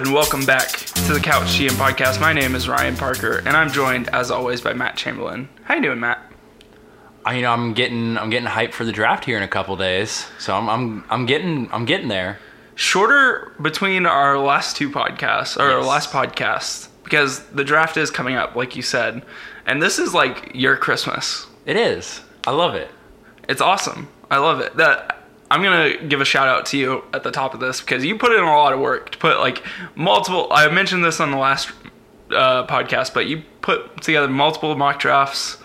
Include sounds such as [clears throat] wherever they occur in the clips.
and welcome back to the Couch GM podcast. My name is Ryan Parker, and I'm joined, as always, by Matt Chamberlain. How you doing, Matt? I, you know, I'm getting I'm getting hyped for the draft here in a couple days, so I'm I'm I'm getting I'm getting there. Shorter between our last two podcasts, or our last podcast, because the draft is coming up, like you said, and this is like your Christmas. It is. I love it. It's awesome. I love it. That I'm gonna give a shout out to you at the top of this because you put in a lot of work to put like multiple. I mentioned this on the last uh, podcast, but you put together multiple mock drafts,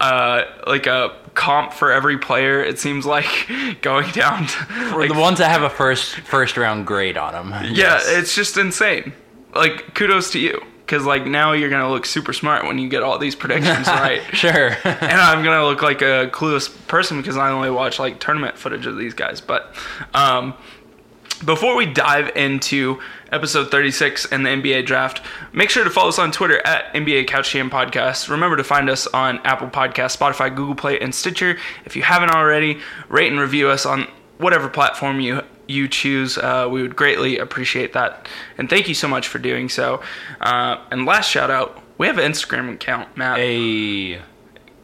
uh, like a comp for every player. It seems like [laughs] going down. To, like, the ones that have a first first round grade on them. yeah, it's just insane. Like kudos to you because like now you're gonna look super smart when you get all these predictions [laughs] right. sure. and I'm gonna look like a clueless person because I only watch like tournament footage of these guys. But um, before we dive into episode 36 and the NBA draft, make sure to follow us on Twitter at NBA Couch GM Podcast. Remember to find us on Apple Podcasts, Spotify, Google Play, and Stitcher. If you haven't already, rate and review us on whatever platform you you choose. Uh, we would greatly appreciate that, and thank you so much for doing so. Uh, and last shout out, we have an Instagram account, Matt. a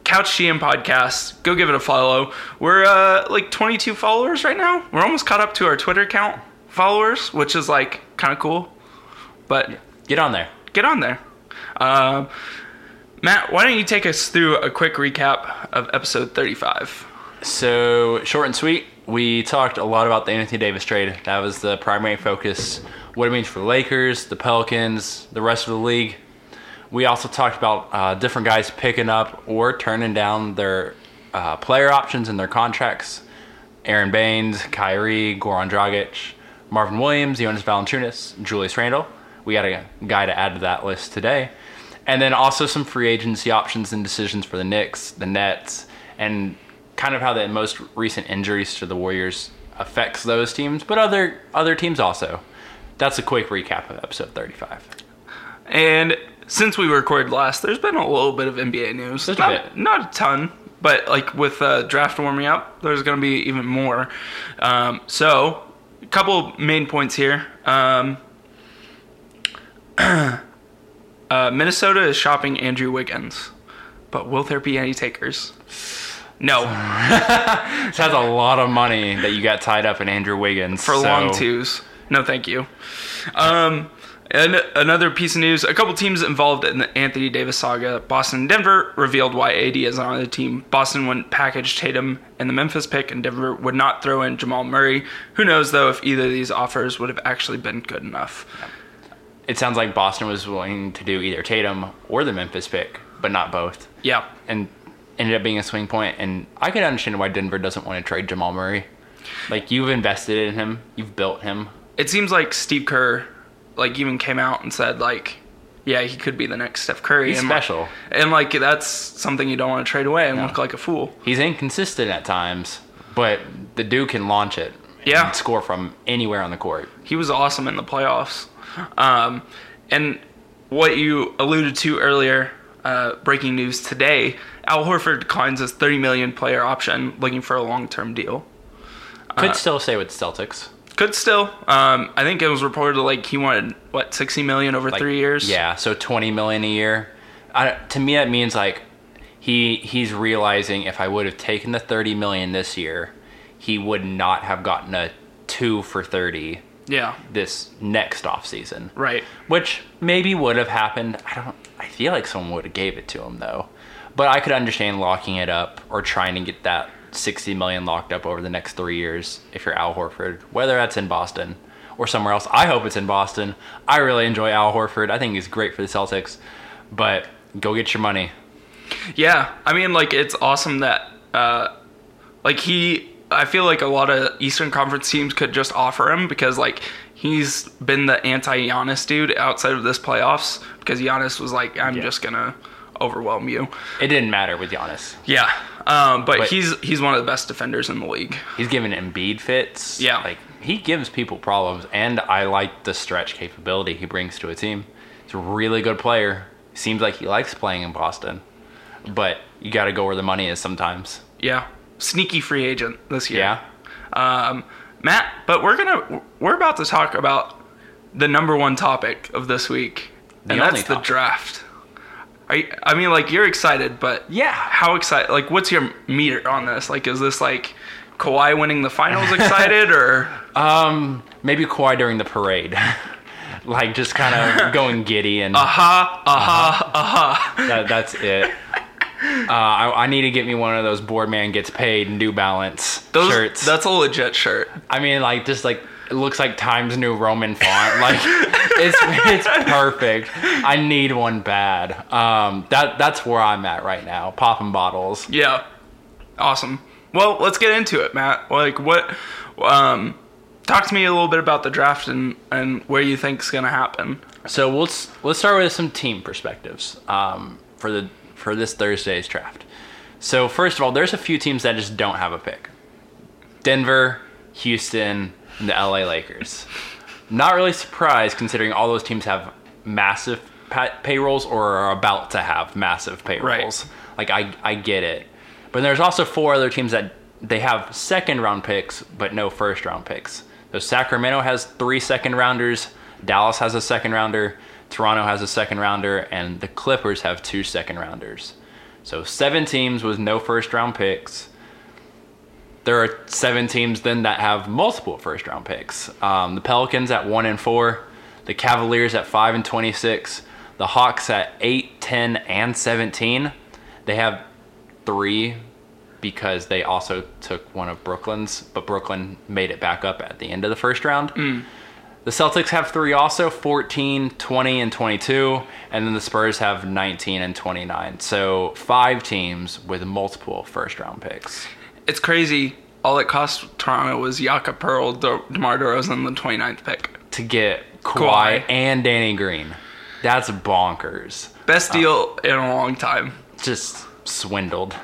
Couch GM Podcast. Go give it a follow. We're uh, like 22 followers right now. We're almost caught up to our Twitter account followers, which is like kind of cool. But get on there. get on there. Um, Matt, why don't you take us through a quick recap of episode 35? So short and sweet. We talked a lot about the Anthony Davis trade. That was the primary focus. What it means for the Lakers, the Pelicans, the rest of the league. We also talked about uh, different guys picking up or turning down their uh, player options and their contracts. Aron Baynes, Kyrie, Goran Dragic, Marvin Williams, Jonas Valanciunas, Julius Randle. We got a guy to add to that list today. And then also some free agency options and decisions for the Knicks, the Nets, and kind of how the most recent injuries to the Warriors affects those teams, but other other teams also. That's a quick recap of episode 35. And since we recorded last, there's been a little bit of NBA news. Just a not, bit. not a ton, but like with uh, draft warming up, there's going to be even more. Um, so, a couple main points here. Um, [clears throat] uh, Minnesota is shopping Andrew Wiggins, but will there be any takers? No, [laughs] This has a lot of money that you got tied up in Andrew Wiggins for so- long twos. No, thank you. Um, and another piece of news: a couple teams involved in the Anthony Davis saga. Boston and Denver revealed why AD is on the team. Boston wouldn't package Tatum and the Memphis pick, and Denver would not throw in Jamal Murray. Who knows though if either of these offers would have actually been good enough? It sounds like Boston was willing to do either Tatum or the Memphis pick, but not both. Yeah, and ended up being a swing. And I can understand why Denver doesn't want to trade Jamal Murray. Like you've invested in him, you've built him. it seems like Steve Kerr, like even came out and said like, yeah, he could be the next Steph Curry. He's and special. and like that's something you don't want to trade away and No. look like a fool. He's inconsistent at times, but the dude can launch it. Yeah. score from anywhere on the court. he was awesome in the playoffs. Um, and what you alluded to earlier, uh, breaking news today: Al Horford declines his 30 million player option, looking for a long-term deal. Could still stay with Celtics. Could still. Um, I think it was reported like he wanted what 60 million over Like, three years. Yeah, so twenty million a year. I, to me, that means like he he's realizing if I would have taken the thirty million this year, he would not have gotten a two for thirty Yeah. this next off season. Right. which maybe would have happened. I don't. I feel like someone would have gave it to him though, but I could understand locking it up or trying to get that sixty million locked up over the next three years if you're Al Horford, whether that's in Boston or somewhere else. I hope it's in Boston. I really enjoy Al Horford. I think he's great for the Celtics, but go get your money. Yeah, I mean, like it's awesome that, uh, like he. I feel like a lot of Eastern Conference teams could just offer him because like he's been the anti Giannis dude outside of this playoffs because Giannis was like, I'm Yeah. just gonna overwhelm you. It didn't matter with Giannis. Yeah, um, but, But- he's he's one of the best defenders in the league. He's giving Embiid fits. Yeah. like he gives people problems, and I like the stretch capability he brings to a team. He's a really good player. Seems like he likes playing in Boston, but you got to go where the money is sometimes. Yeah, sneaky free agent this year. Yeah. um, Matt. But we're gonna we're about to talk about the number one topic of this week, The and that's the draft. You, I mean, like you're excited, but Yeah. how excited? Like, what's your meter on this? Like, is this like Kawhi winning the finals excited, or [laughs] Um, maybe Kawhi during the parade, [laughs] like just kind of going giddy and aha, aha, aha? that, that's it. [laughs] Uh, I, I need to get me one of those boardman gets paid New Balance Those shirts. that's a legit shirt. I mean, like just like it looks like Times New Roman font. Like it's it's perfect. I need one bad. Um, that that's where I'm at right now. Popping bottles. Yeah, awesome. Well, let's get into it, Matt. Like, what? Um, talk to me a little bit about the draft and and where you think's gonna happen. So let's let's start with some team perspectives um, for the for this Thursday's draft. So first of all, there's a few teams that just don't have a pick. Denver, Houston, and the LA Lakers. Not really surprised considering all those teams have massive pa- payrolls or are about to have massive payrolls. Like I I get it. But there's also four other teams that they have second round picks but no first round picks. So Sacramento has three second rounders, Dallas has a second rounder, Toronto has a second rounder, and the Clippers have two second rounders. So seven teams with no first round picks there are seven teams then that have multiple first round picks. Um, the Pelicans at one and four, the Cavaliers at five and twenty six, the Hawks at eight, 10, and seventeen. They have three because they also took one of Brooklyn's, but Brooklyn made it back up at the end of the first round. The Celtics have three also 14, 20, and 22. And then the Spurs have 19 and 29. So five teams with multiple first round picks. It's crazy. All it cost Toronto was Jakob Poeltl, De- DeMar DeRozan, the 29th pick. to get Kawhi, Kawhi. and Danny Green. That's bonkers. Best uh, deal in a long time. Just swindled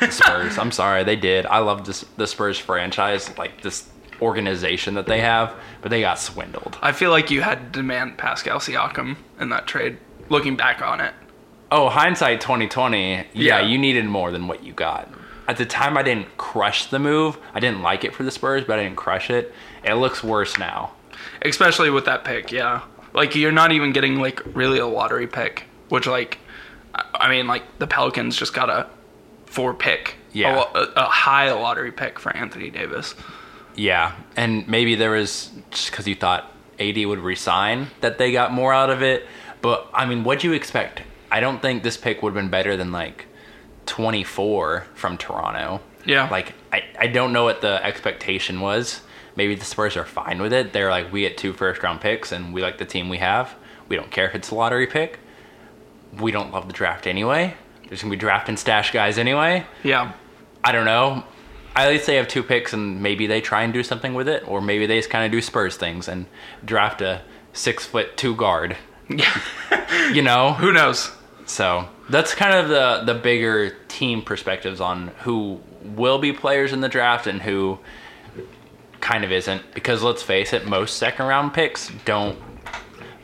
the Spurs. I'm sorry, they did. I love this the Spurs franchise, like this organization that they have, but they got swindled. I feel like you had to demand Pascal Siakam in that trade. Looking back on it, Oh, hindsight 2020. Yeah, Yeah. you needed more than what you got. At the time, I didn't crush the move. I didn't like it for the Spurs, but I didn't crush it. It looks worse now. especially with that pick, yeah. Like you're not even getting like really a lottery pick, which like, I- mean, like the Pelicans just got a four pick, Yeah. a, a, a high lottery pick for Anthony Davis. Yeah, and maybe there was just because you thought AD would resign that they got more out of it. But I mean, what do you expect? I don't think this pick would have been better than like 24 from Toronto. Yeah. Like, I, I don't know what the expectation was. Maybe the Spurs are fine with it. They're like, we get two first round picks and we like the team we have. We don't care if it's a lottery pick. We don't love the draft anyway. There's going to be draft and stash guys anyway. Yeah, I don't know. At least they have two picks, and maybe they try and do something with it, or maybe they just kind of do Spurs things and draft a six foot two guard. yeah. [laughs] You know, Who knows? so that's kind of the the bigger team perspectives on who will be players in the draft and who kind of isn't. Because let's face it, most second round picks don't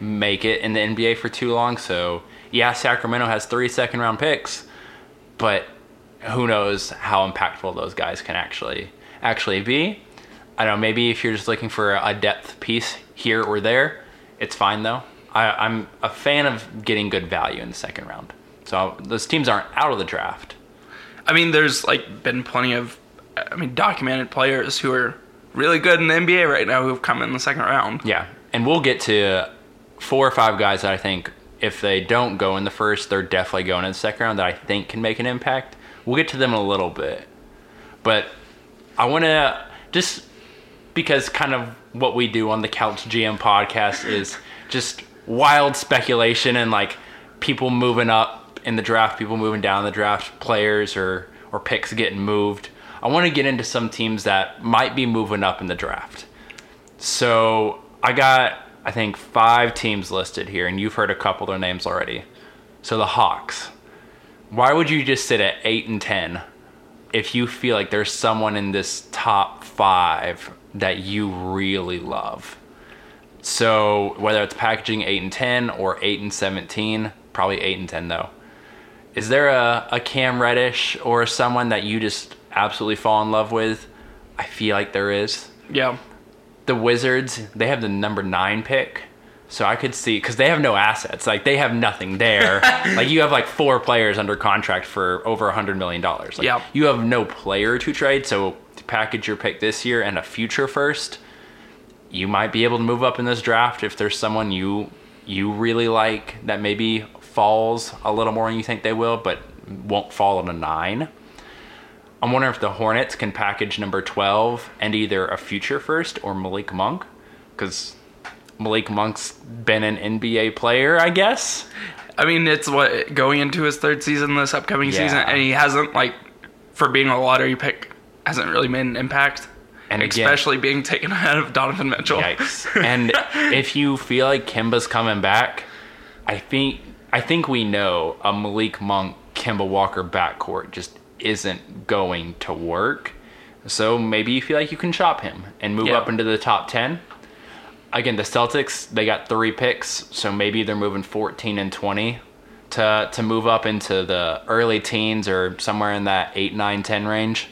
make it in the NBA for too long. So yeah, Sacramento has three second round picks, but who knows how impactful those guys can actually actually be. I don't know. Maybe if you're just looking for a depth piece here or there, it's fine though. I, I'm a fan of getting good value in the second round. So those teams aren't out of the draft. I mean, there's like been plenty of, I mean, documented players who are really good in the NBA right now who've come in the second round. Yeah, and we'll get to four or five guys that I think if they don't go in the first, they're definitely going in the second round that I think can make an impact. We'll get to them in a little bit, but I want to just because kind of what we do on the Couch GM podcast is just wild speculation and like people moving up in the draft, people moving down the draft, players or or picks getting moved. I want to get into some teams that might be moving up in the draft. So I got, I think, five teams listed here, and you've heard a couple of their names already. So the Hawks. Why would you just sit at eight and ten if you feel like there's someone in this top five that you really love? So whether it's packaging eight and ten or eight and seventeen, probably eight and ten though. Is there a, a Cam Reddish or someone that you just absolutely fall in love with? I feel like there is Yeah. the Wizards, they have the number nine pick. So I could see because they have no assets, like they have nothing there. [laughs] like you have like four players under contract for over a hundred million dollars. Like, Yeah. you have no player to trade. So to package your pick this year and a future first, you might be able to move up in this draft if there's someone you you really like that maybe falls a little more than you think they will, but won't fall at a nine. I'm wondering if the Hornets can package number 12 and either a future first or Malik Monk, because Malik Monk's been an NBA player, I guess. I mean, it's what going into his third season this upcoming Yeah. season, and he hasn't like for being a lottery pick hasn't really made an impact. And again- especially being taken [laughs] ahead of Donovan Mitchell. Yikes. and [laughs] if you feel like Kemba's coming back, I think I think we know a Malik Monk Kemba Walker backcourt just isn't going to work. So maybe you feel like you can shop him and move Yeah. up into the top 10. Again, the Celtics, they got 3 picks, so maybe they're moving 14 and 20 to to move up into the early teens or somewhere in that 8 9 10 range.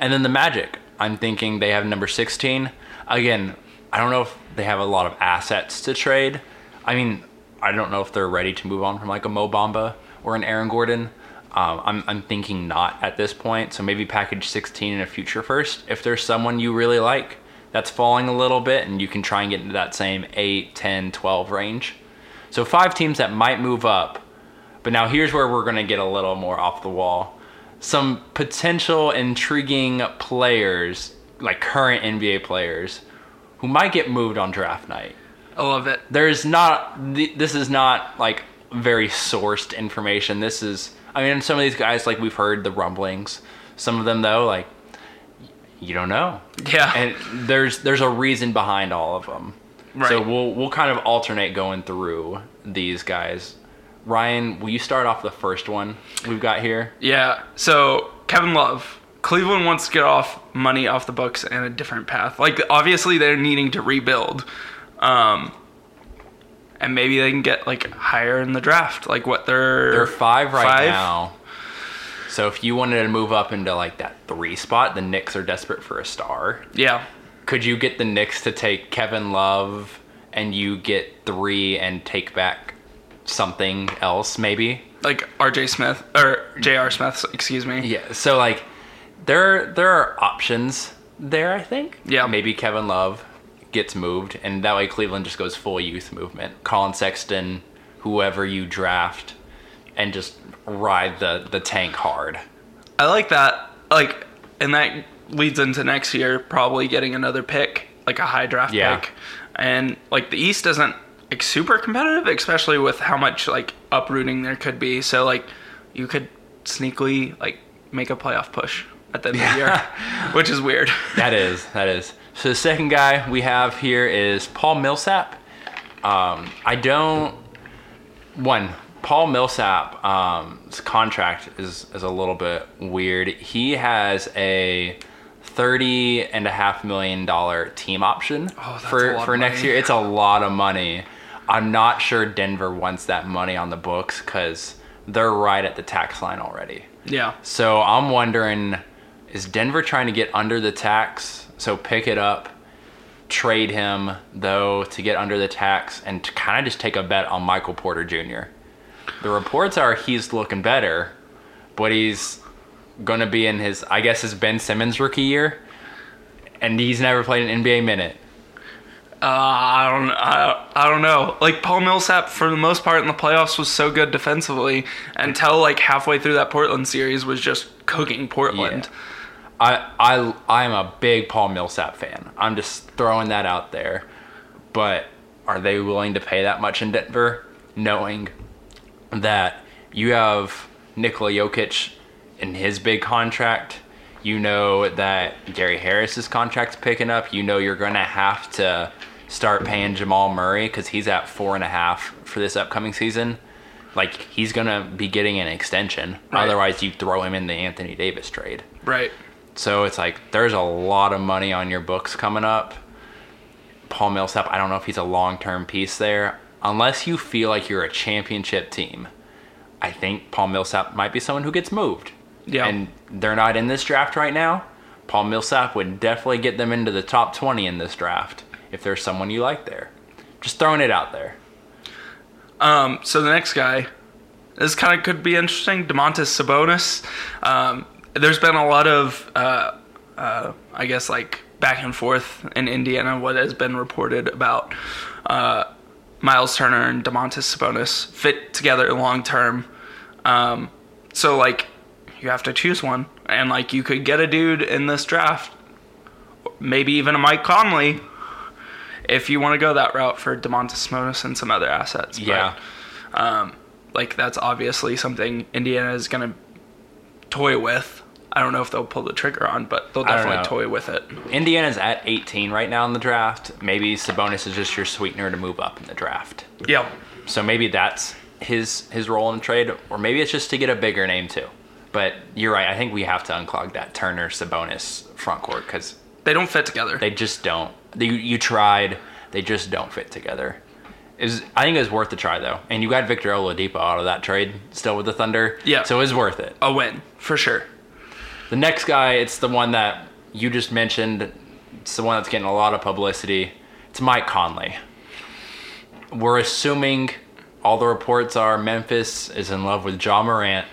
And then the Magic, I'm thinking they have number 16. Again, I don't know if they have a lot of assets to trade. I mean, I don't know if they're ready to move on from like a Mo Bamba or an Aaron Gordon. Um, I'm, I'm thinking not at this point. So maybe package 16 in a future first. If there's someone you really like that's falling a little bit and you can try and get into that same 8, 10, 12 range. So five teams that might move up. But now here's where we're going to get a little more off the wall. Some potential intriguing players, like current NBA players, who might get moved on draft night. Oh, I love it. There's not, th- this is not like very sourced information. This is, I mean, some of these guys, like we've heard the rumblings. Some of them, though, like, you don't know. Yeah. And there's there's a reason behind all of them. Right. So we'll we'll kind of alternate going through these guys. Ryan, will you start off the first one we've got here? Yeah. So Kevin Love, Cleveland wants to get off money off the books and a different path. Like obviously they're needing to rebuild, um, and maybe they can get like higher in the draft. Like what they're They're five right Five? now. So if you wanted to move up into like that three spot, the Knicks are desperate for a star. Yeah. Could you get the Knicks to take Kevin Love and you get three and take back something else maybe? Like R.J. Smith or J.R. Smith, excuse me. Yeah. So like there there are options there, I think. Yeah. Maybe Kevin Love gets moved and that way Cleveland just goes full youth movement. Collin Sexton, whoever you draft and just ride the the tank hard. I like that. Like, and that leads into next year probably getting another pick, like a high draft Yeah. pick. And like the East isn't like super competitive, especially with how much like uprooting there could be. So like you could sneakily like make a playoff push at the end of the year, [laughs] which is weird. That is, that is. So the second guy we have here is Paul Millsap. Um, I don't. One, Paul Millsap, um, his contract is is a little bit weird. He has a thirty and a half million dollar team option Oh, for for next money. year. It's a lot of money. I'm not sure Denver wants that money on the books because they're right at the tax line already. Yeah. So I'm wondering, is Denver trying to get under the tax? So pick it up, trade him though to get under the tax, and to kind of just take a bet on Michael Porter Jr. The reports are he's looking better, but he's gonna be in his, I guess, his Ben Simmons rookie year, and he's never played an NBA minute. Uh, I don't. I, I don't know. Like Paul Millsap, for the most part in the playoffs, was so good defensively until like halfway through that Portland series was just cooking Portland. I I I'm a big Paul Millsap fan. I'm just throwing that out there. But are they willing to pay that much in Denver, knowing that you have Nikola Jokic in his big contract? You know that Gary Harris's contract's picking up. You know you're going to have to start paying Jamal Murray because he's at four and a half for this upcoming season. Like he's going to be getting an extension. Right. Otherwise, you throw him in the Anthony Davis trade. Right. So it's like there's a lot of money on your books coming up. Paul Millsap, I don't know if he's a long term piece there. Unless you feel like you're a championship team, I think Paul Millsap might be someone who gets moved. Yeah. And they're not in this draft right now. Paul Millsap would definitely get them into the top 20 in this draft if there's someone you like there. Just throwing it out there. Um, so the next guy, this kind of could be interesting. Domantas Sabonis. Um, there's been a lot of, uh, uh, I guess, like back and forth in Indiana. What has been reported about uh, Miles Turner and Domantas Sabonis fit together long term. Um, so like, you have to choose one, and like you could get a dude in this draft, maybe even a Mike Conley. If you want to go that route for Domantas Sabonis and some other assets, But- Yeah. um, like that's obviously something Indiana is going to toy with. I don't know if they'll pull the trigger on, but they'll definitely toy with it. Indiana's at 18 right now in the draft. Maybe Sabonis is just your sweetener to move up in the draft. Yep. So maybe that's his his role in the trade, or maybe it's just to get a bigger name too. But you're right. I think we have to unclog that Turner Sabonis front court because They don't fit together. they just don't. You, you tried, they just don't fit together. Was, I think it was worth the try though, and you got Victor Oladipo out of that trade still with the Thunder. Yeah. so it was worth it. a win for sure. The next guy, it's the one that you just mentioned. It's the one that's getting a lot of publicity. It's Mike Conley. We're assuming all the reports are Memphis is in love with Ja Morant.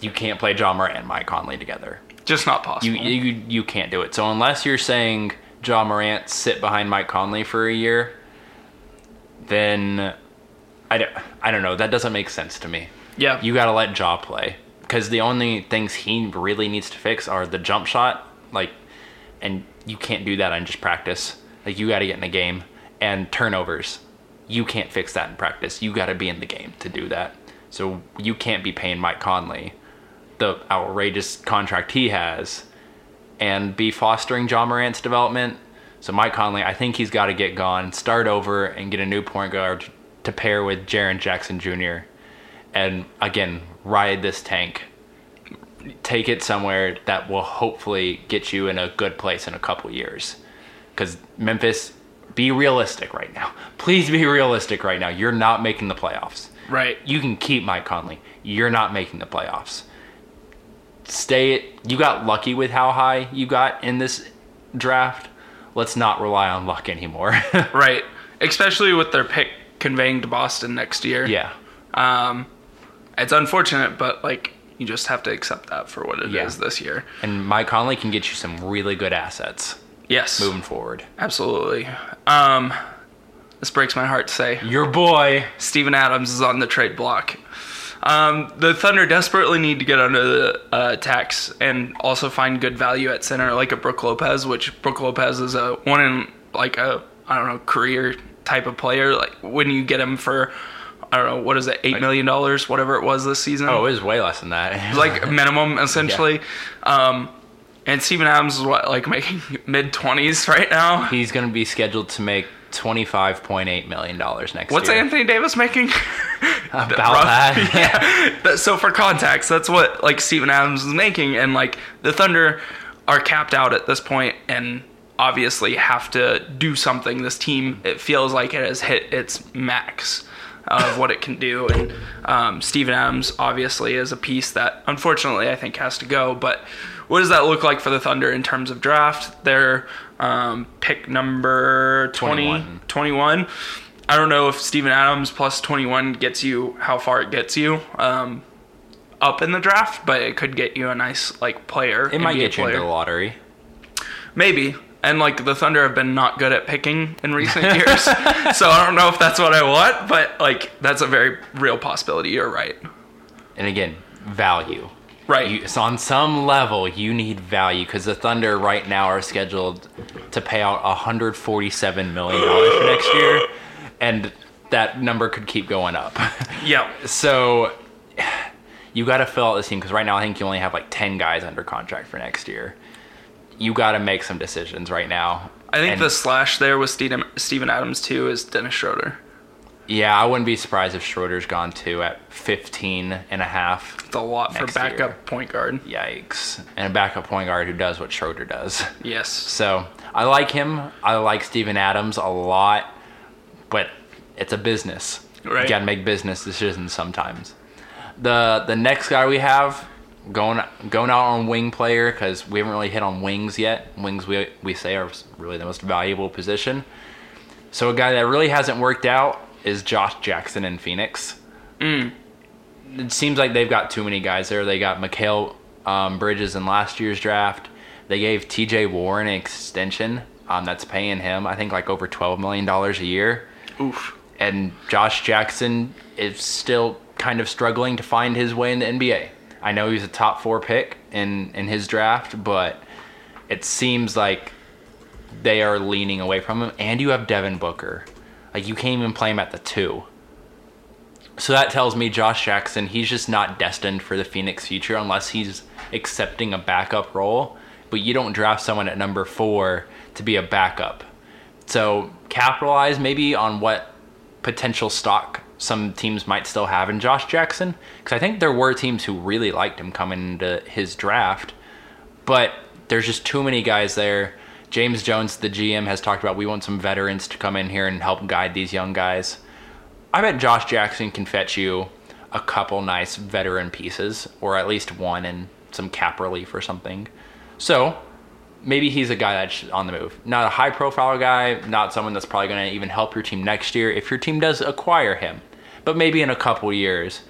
You can't play Ja Morant and Mike Conley together. Just not You, possible. you you can't do it. So unless you're saying Ja Morant sit behind Mike Conley for a year, then I don't, I don't know. That doesn't make sense to me. yeah. You got to let Ja play because the only things he really needs to fix are the jump shot, like, and you can't do that on just practice. Like you got to get in the game and turnovers. You can't fix that in practice. You got to be in the game to do that. So you can't be paying Mike Conley the outrageous contract he has and be fostering Ja Morant's development. So Mike Conley, I think he's got to get gone, start over, and get a new point guard to pair with Jaren Jackson Jr. And again, ride this tank. Take it somewhere that will hopefully get you in a good place in a couple years. Because Memphis, be realistic right now. Please be realistic right now. You're not making the playoffs. right. You can keep Mike Conley. You're not making the playoffs. Stay. It. You got lucky with how high you got in this draft. Let's not rely on luck anymore. [laughs] Right. Especially with their pick conveying to Boston next year. yeah. Um, it's unfortunate, but like you just have to accept that for what it is Yeah. this year. And Mike Conley can get you some really good assets Yes. moving forward. Absolutely. Um, this breaks my heart to say. Your boy. Steven Adams is on the trade block. Um, the Thunder desperately need to get under the uh, tax and also find good value at center, like a Brook Lopez, which Brook Lopez is a one in like a I don't know career type of player. Like when you get him for I don't know what is it eight million dollars, whatever it was this season. Oh, it was way less than that. [laughs] like minimum [laughs] essentially. Um, and Steven Adams is what like making [laughs] mid twenties right now. he's going to be scheduled to make twenty five point eight million dollars next What's year. What's Anthony Davis making? About that. yeah. So for context, that's what like Steven Adams is making, and like the Thunder are capped out at this point, and obviously have to do something. This team, it feels like it has hit its max of what it can do, and um, Steven Adams obviously is a piece that unfortunately I think has to go. But what does that look like for the Thunder in terms of draft? Their um, pick number 20, 21. 21. I don't know if Steven Adams plus 21 gets you how far it gets you um, up in the draft, but it could get you a nice like player. It might NBA get you into player. the lottery. Maybe. And like the Thunder have been not good at picking in recent [laughs] years, so I don't know if that's what I want, but like that's a very real possibility. You're right. And again, value. Right. You, so on some level, you need value because the Thunder right now are scheduled to pay out 147 million dollars for next year, and that number could keep going up. [laughs] Yeah. so you got to fill out this team because right now I think you only have like 10 guys under contract for next year. You got to make some decisions right now. I think And- the slash there with Steven, Steven Adams too is Dennis Schroeder. Yeah, I wouldn't be surprised if Schroeder's gone too at 15 and a half. It's a lot for backup year. point guard. Yikes. And a backup point guard who does what Schroeder does. Yes. So I like him. I like Steven Adams a lot, but it's a business. Right. You gotta make business decisions sometimes. The the next guy we have going going out on wing player because we haven't really hit on wings yet. Wings we we say are really the most valuable position. So a guy that really hasn't worked out is Josh Jackson in Phoenix. It seems like they've got too many guys there. They got Mikal um, Bridges in last year's draft. They gave T.J. Warren an extension um, that's paying him, I think, like over twelve million dollars a year. Oof. And Josh Jackson is still kind of struggling to find his way in the NBA. I know he's a top four pick in in his draft, but it seems like they are leaning away from him. And you have Devin Booker, like you can't even play him at the two. So that tells me Josh Jackson, he's just not destined for the Phoenix future unless he's accepting a backup role. But you don't draft someone at number four to be a backup. So capitalize maybe on what potential stock some teams might still have in Josh Jackson. Because I think there were teams who really liked him coming into his draft. But there's just too many guys there. James Jones, the GM, has talked about we want some veterans to come in here and help guide these young guys. I bet Josh Jackson can fetch you a couple nice veteran pieces, or at least one and some cap relief or something. So maybe he's a guy that's on the move. Not a high profile guy, not someone that's probably going to even help your team next year if your team does acquire him. But maybe in a couple years,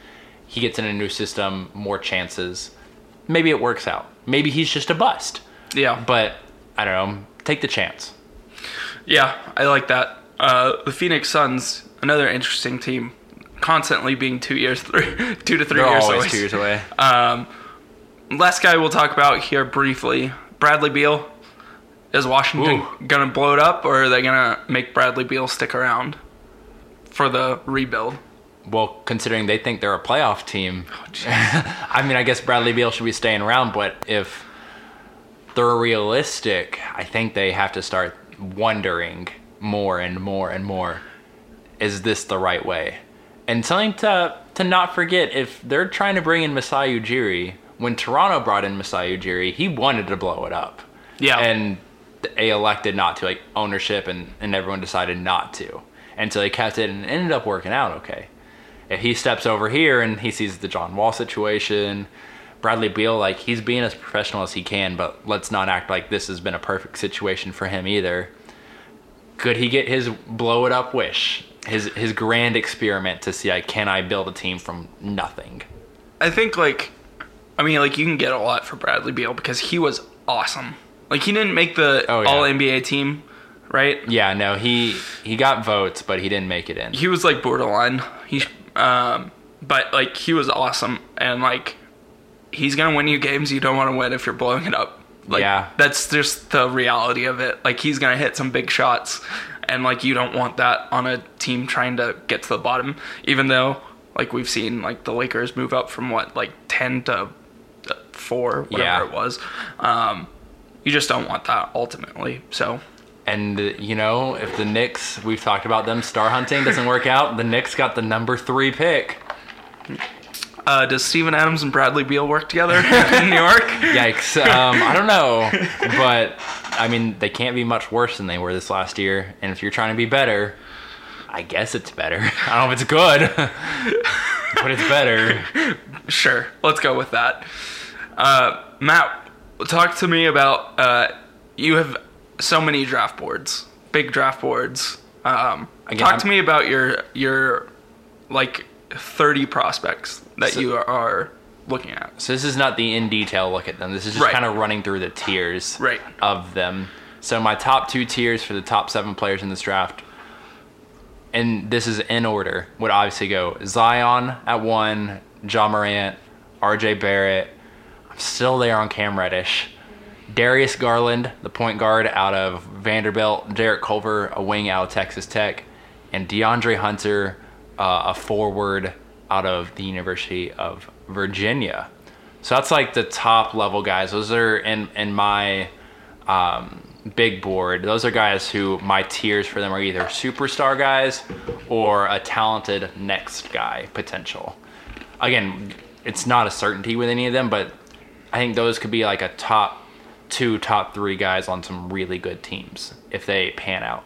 he gets in a new system, more chances. Maybe it works out. Maybe he's just a bust. Yeah. But I don't know. Take the chance. Yeah, I like that. Uh, the Phoenix Suns, another interesting team, constantly being two years, [laughs] three, two to 3 They're years always away. two years away. [laughs] Um, last guy we'll talk about here briefly, Bradley Beal. Is Washington Ooh. gonna blow it up, or are they gonna make Bradley Beal stick around for the rebuild? Well, considering they think they're a playoff team, Oh, [laughs] I mean, I guess Bradley Beal should be staying around. But if they're realistic, I think they have to start wondering more and more and more: Is this the right way? And something to to not forget: if they're trying to bring in Masai Ujiri, when Toronto brought in Masai Ujiri, he wanted to blow it up. Yeah. and they elected not to, like ownership, and and everyone decided not to, and so they kept it, and it ended up working out okay if he steps over here and he sees the John Wall situation, Bradley Beal, like he's being as professional as he can, but let's not act like this has been a perfect situation for him either. Could he get his blow it up wish, his his grand experiment to see like can I build a team from nothing? I think like, I mean, like you can get a lot for Bradley Beal because he was awesome. Like he didn't make the Oh, yeah. All NBA team, right? Yeah, no, he he got votes, but he didn't make it in. He was like borderline. He, um, but like he was awesome, and like he's gonna win you games you don't want to win if you're blowing it up. Like, Yeah. that's just the reality of it. Like he's gonna hit some big shots, and like you don't want that on a team trying to get to the bottom. Even though like we've seen like the Lakers move up from what like ten to uh, four, whatever Yeah. it was. Um, you just don't want that ultimately. So And uh, you know, if the Knicks, we've talked about them star hunting doesn't work out, the Knicks got the number three pick. uh, does Steven Adams and Bradley Beal work together [laughs] in New York? Yikes. Um, I don't know. But, I mean, they can't be much worse than they were this last year. And if you're trying to be better, I guess it's better. [laughs] I don't know if it's good, but it's better. Sure, let's go with that. Uh, Matt, talk to me about uh, you have so many draft boards, big draft boards. Um, Again, talk I'm- to me about your your like thirty prospects that So- you are looking at. So this is not the in detail look at them. This is just Right. kind of running through the tiers Right. of them. So my top two tiers for the top seven players in this draft, and this is in order, would obviously go Zion at one, Ja Morant, R.J. Barrett. I'm still there on Cam Reddish. Darius Garland, the point guard out of Vanderbilt, Jarrett Culver, a wing out of Texas Tech, and DeAndre Hunter, uh, a forward out of the University of Virginia. So that's like the top level guys. Those are in in my um, big board. Those are guys who my tiers for them are either superstar guys or a talented next guy potential. Again, it's not a certainty with any of them, but I think those could be like a top two, top three guys on some really good teams if they pan out.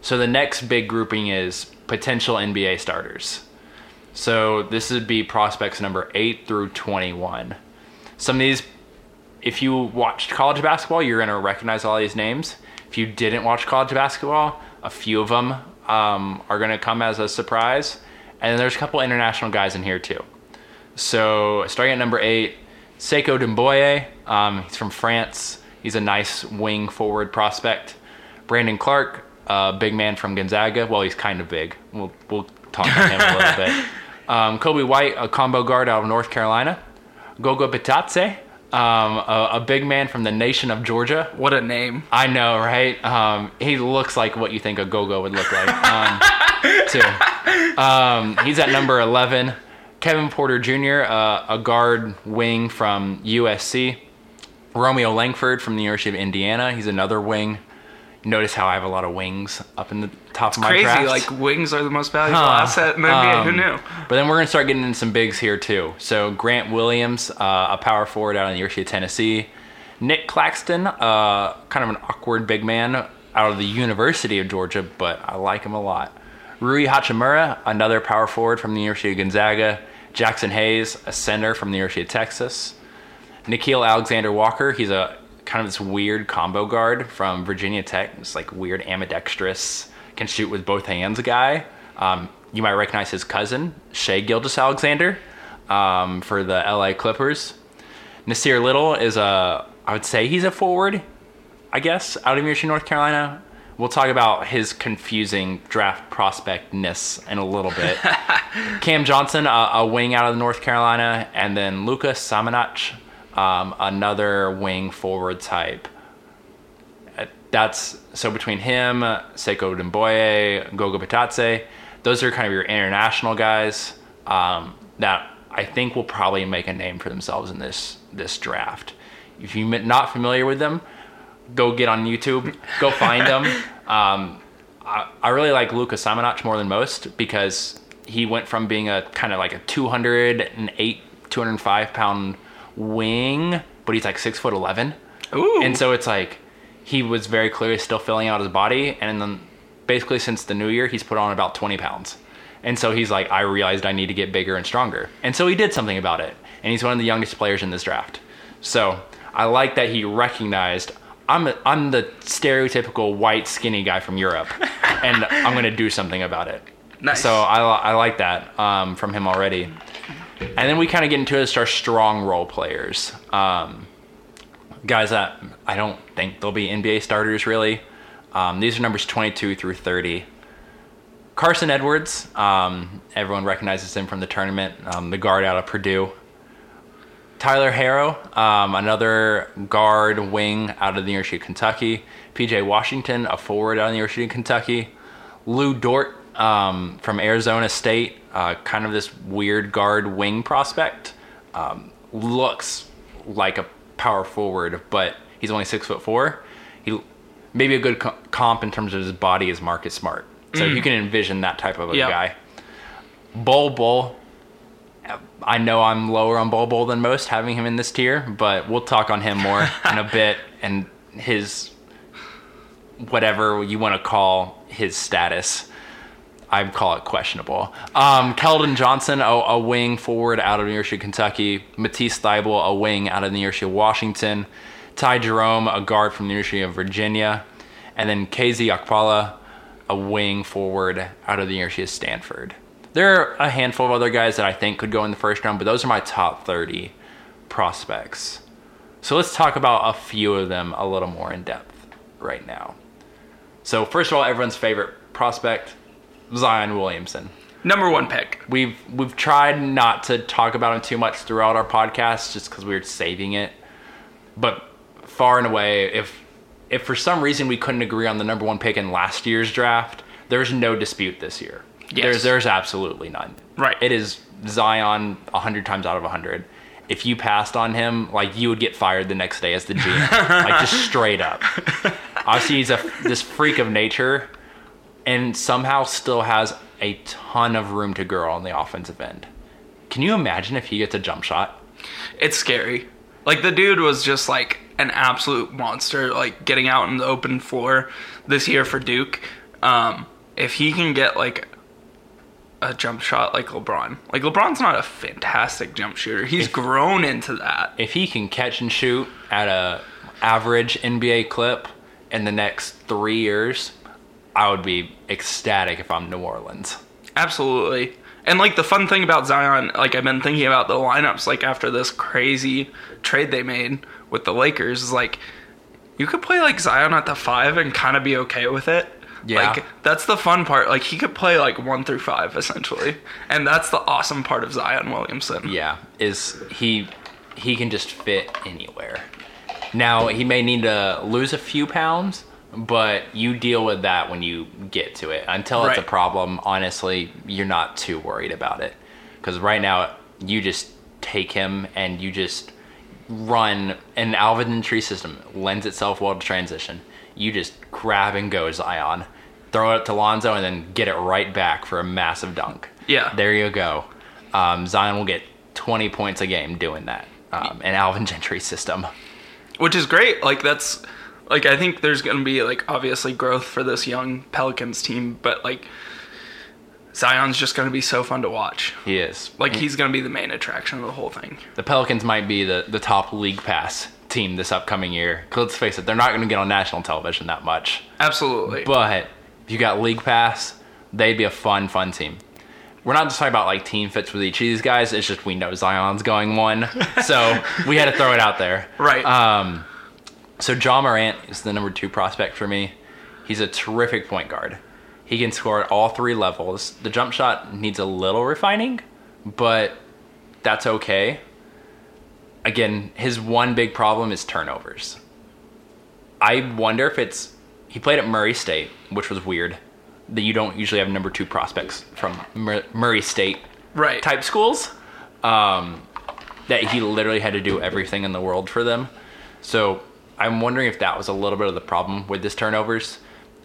So the next big grouping is potential NBA starters. So this would be prospects number 8 through 21. Some of these, if you watched college basketball, you're going to recognize all these names. If you didn't watch college basketball, A few of them um, are going to come as a surprise, and then there's a couple international guys in here too. So starting at number eight, Sekou Doumbouya. Um, he's from France. He's a nice wing forward prospect. Brandon Clarke, uh, big man from Gonzaga. Well, he's kind of big. We'll we'll talk to him a little [laughs] bit. Um, Coby White, a combo guard out of North Carolina. Gogo Bitadze, um, a, a big man from the nation of Georgia. What a name. I know, right? Um, he looks like what you think a go-go would look like. Um, [laughs] too. Um, he's at number 11. Kevin Porter Jr., uh, a guard wing from USC. Romeo Langford from the University of Indiana. He's another wing. Notice how I have a lot of wings up in the top of my Crazy. draft. Like wings are the most valuable Huh. asset in the NBA. Who Um, knew? But then we're going to start getting into some bigs here too. So Grant Williams, uh, a power forward out of the University of Tennessee. Nick Claxton, uh, kind of an awkward big man out of the University of Georgia, but I like him a lot. Rui Hachimura, another power forward from the University of Gonzaga. Jaxson Hayes, a center from the University of Texas. Nickeil Alexander Walker, he's a kind of this weird combo guard from Virginia Tech. This like weird ambidextrous, can shoot with both hands guy. Um, you might recognize his cousin, Shai Gilgeous Alexander, um, for the LA Clippers. Nassir Little is a, I would say he's a forward, I guess, out of University of North Carolina. We'll talk about his confusing draft prospectness in a little bit. [laughs] Cam Johnson, a, a wing out of North Carolina, and then Lucas Samanic, um, another wing forward type. Uh, That's so between him, Sekou Doumbouya, Gogo Bitadze, those are kind of your international guys um, that I think will probably make a name for themselves in this this draft. If you're not familiar with them, go get on YouTube, go find them. [laughs] Um, I, I really like Lucas Samanic more than most because he went from being a kind of like a 208, 205 pound wing, but he's like six foot 11. Ooh. And so it's like he was very clearly still filling out his body. And then basically since the new year, he's put on about 20 pounds. And so he's like, I realized I need to get bigger and stronger. And so he did something about it. And he's one of the youngest players in this draft. So I like that he recognized I'm, a, I'm the stereotypical white skinny guy from Europe. and I'm going to do something about it. Nice. So I, I like that um, from him already. And then we kind of get into just our strong role players. Um, guys that I don't think they'll be NBA starters really. Um, these are numbers 22 through 30. Carson Edwards, um, everyone recognizes him from the tournament, um, the guard out of Purdue. Tyler Herro, um, another guard wing out of the University of Kentucky. PJ Washington, a forward out of the University of Kentucky. Lu Dort um, from Arizona State, uh, kind of this weird guard wing prospect. Um, looks like a power forward, but he's only six foot four. He maybe a good co- comp in terms of his body is Marcus Smart. So you can envision that type of a Yep. guy. Bull Bol. I know I'm lower on Bol than most having him in this tier, but we'll talk on him more [laughs] in a bit and his whatever you want to call his status. I'd call it questionable. Um, Keldon Johnson, a, a wing forward out of the University of Kentucky. Matisse Thybulle, a wing out of the University of Washington. Ty Jerome, a guard from the University of Virginia. And then KZ Okpala, a wing forward out of the University of Stanford. There are a handful of other guys that I think could go in the first round, but those are my top 30 prospects. So let's talk about a few of them a little more in depth right now. So first of all, everyone's favorite prospect, Zion Williamson. Number one pick. We've we've tried not to talk about him too much throughout our podcast, just because we were saving it. But far and away, if if for some reason we couldn't agree on the number one pick in last year's draft, there's no dispute this year. Yes. There's there's absolutely none. Right. It is Zion hundred times out of hundred. If you passed on him, like you would get fired the next day as the GM, [laughs] like just straight up. Obviously, he's a this freak of nature, and somehow still has a ton of room to grow on the offensive end. Can you imagine if he gets a jump shot? It's scary. Like the dude was just like an absolute monster, like getting out in the open floor this year for Duke. Um, if he can get like a jump shot like LeBron, like LeBron's not a fantastic jump shooter. He's grown into that. If he can catch and shoot at a average NBA clip in the next three years, I would be ecstatic if I'm New Orleans. Absolutely. And like the fun thing about Zion, like I've been thinking about the lineups like after this crazy trade they made with the Lakers is like you could play like Zion at the 5 and kind of be okay with it. Yeah. Like that's the fun part. Like he could play like 1 through 5 essentially. And that's the awesome part of Zion Williamson. Yeah, is he he can just fit anywhere. Now he may need to lose a few pounds, but you deal with that when you get to it. Until it's a problem, honestly, you're not too worried about it. Because right now you just take him and you just run an Alvin Gentry system lends itself well to transition. You just grab and go Zion, throw it to Lonzo, and then get it right back for a massive dunk. Yeah. There you go. Um, Zion will get 20 points a game doing that. Um, an Alvin [laughs] Gentry system. which is great. Like that's like I think there's going to be like obviously growth for this young Pelicans team, but like Zion's just going to be so fun to watch. He is. Like he's going to be the main attraction of the whole thing. The Pelicans might be the, the top league pass team this upcoming year. 'Cause let's face it, they're not going to get on national television that much. Absolutely. But if you got league pass, they'd be a fun, fun team. We're not just talking about like team fits with each of these guys. It's just we know Zion's going one, [laughs] so we had to throw it out there. right. Um, so Ja Morant is the number two prospect for me. He's a terrific point guard. He can score at all three levels. The jump shot needs a little refining, but that's okay. Again, his one big problem is turnovers. I wonder if it's he played at Murray State, which was weird. That you don't usually have number two prospects from Mur- Murray State right. type schools um, that he literally had to do everything in the world for them. So I'm wondering if that was a little bit of the problem with this turnovers.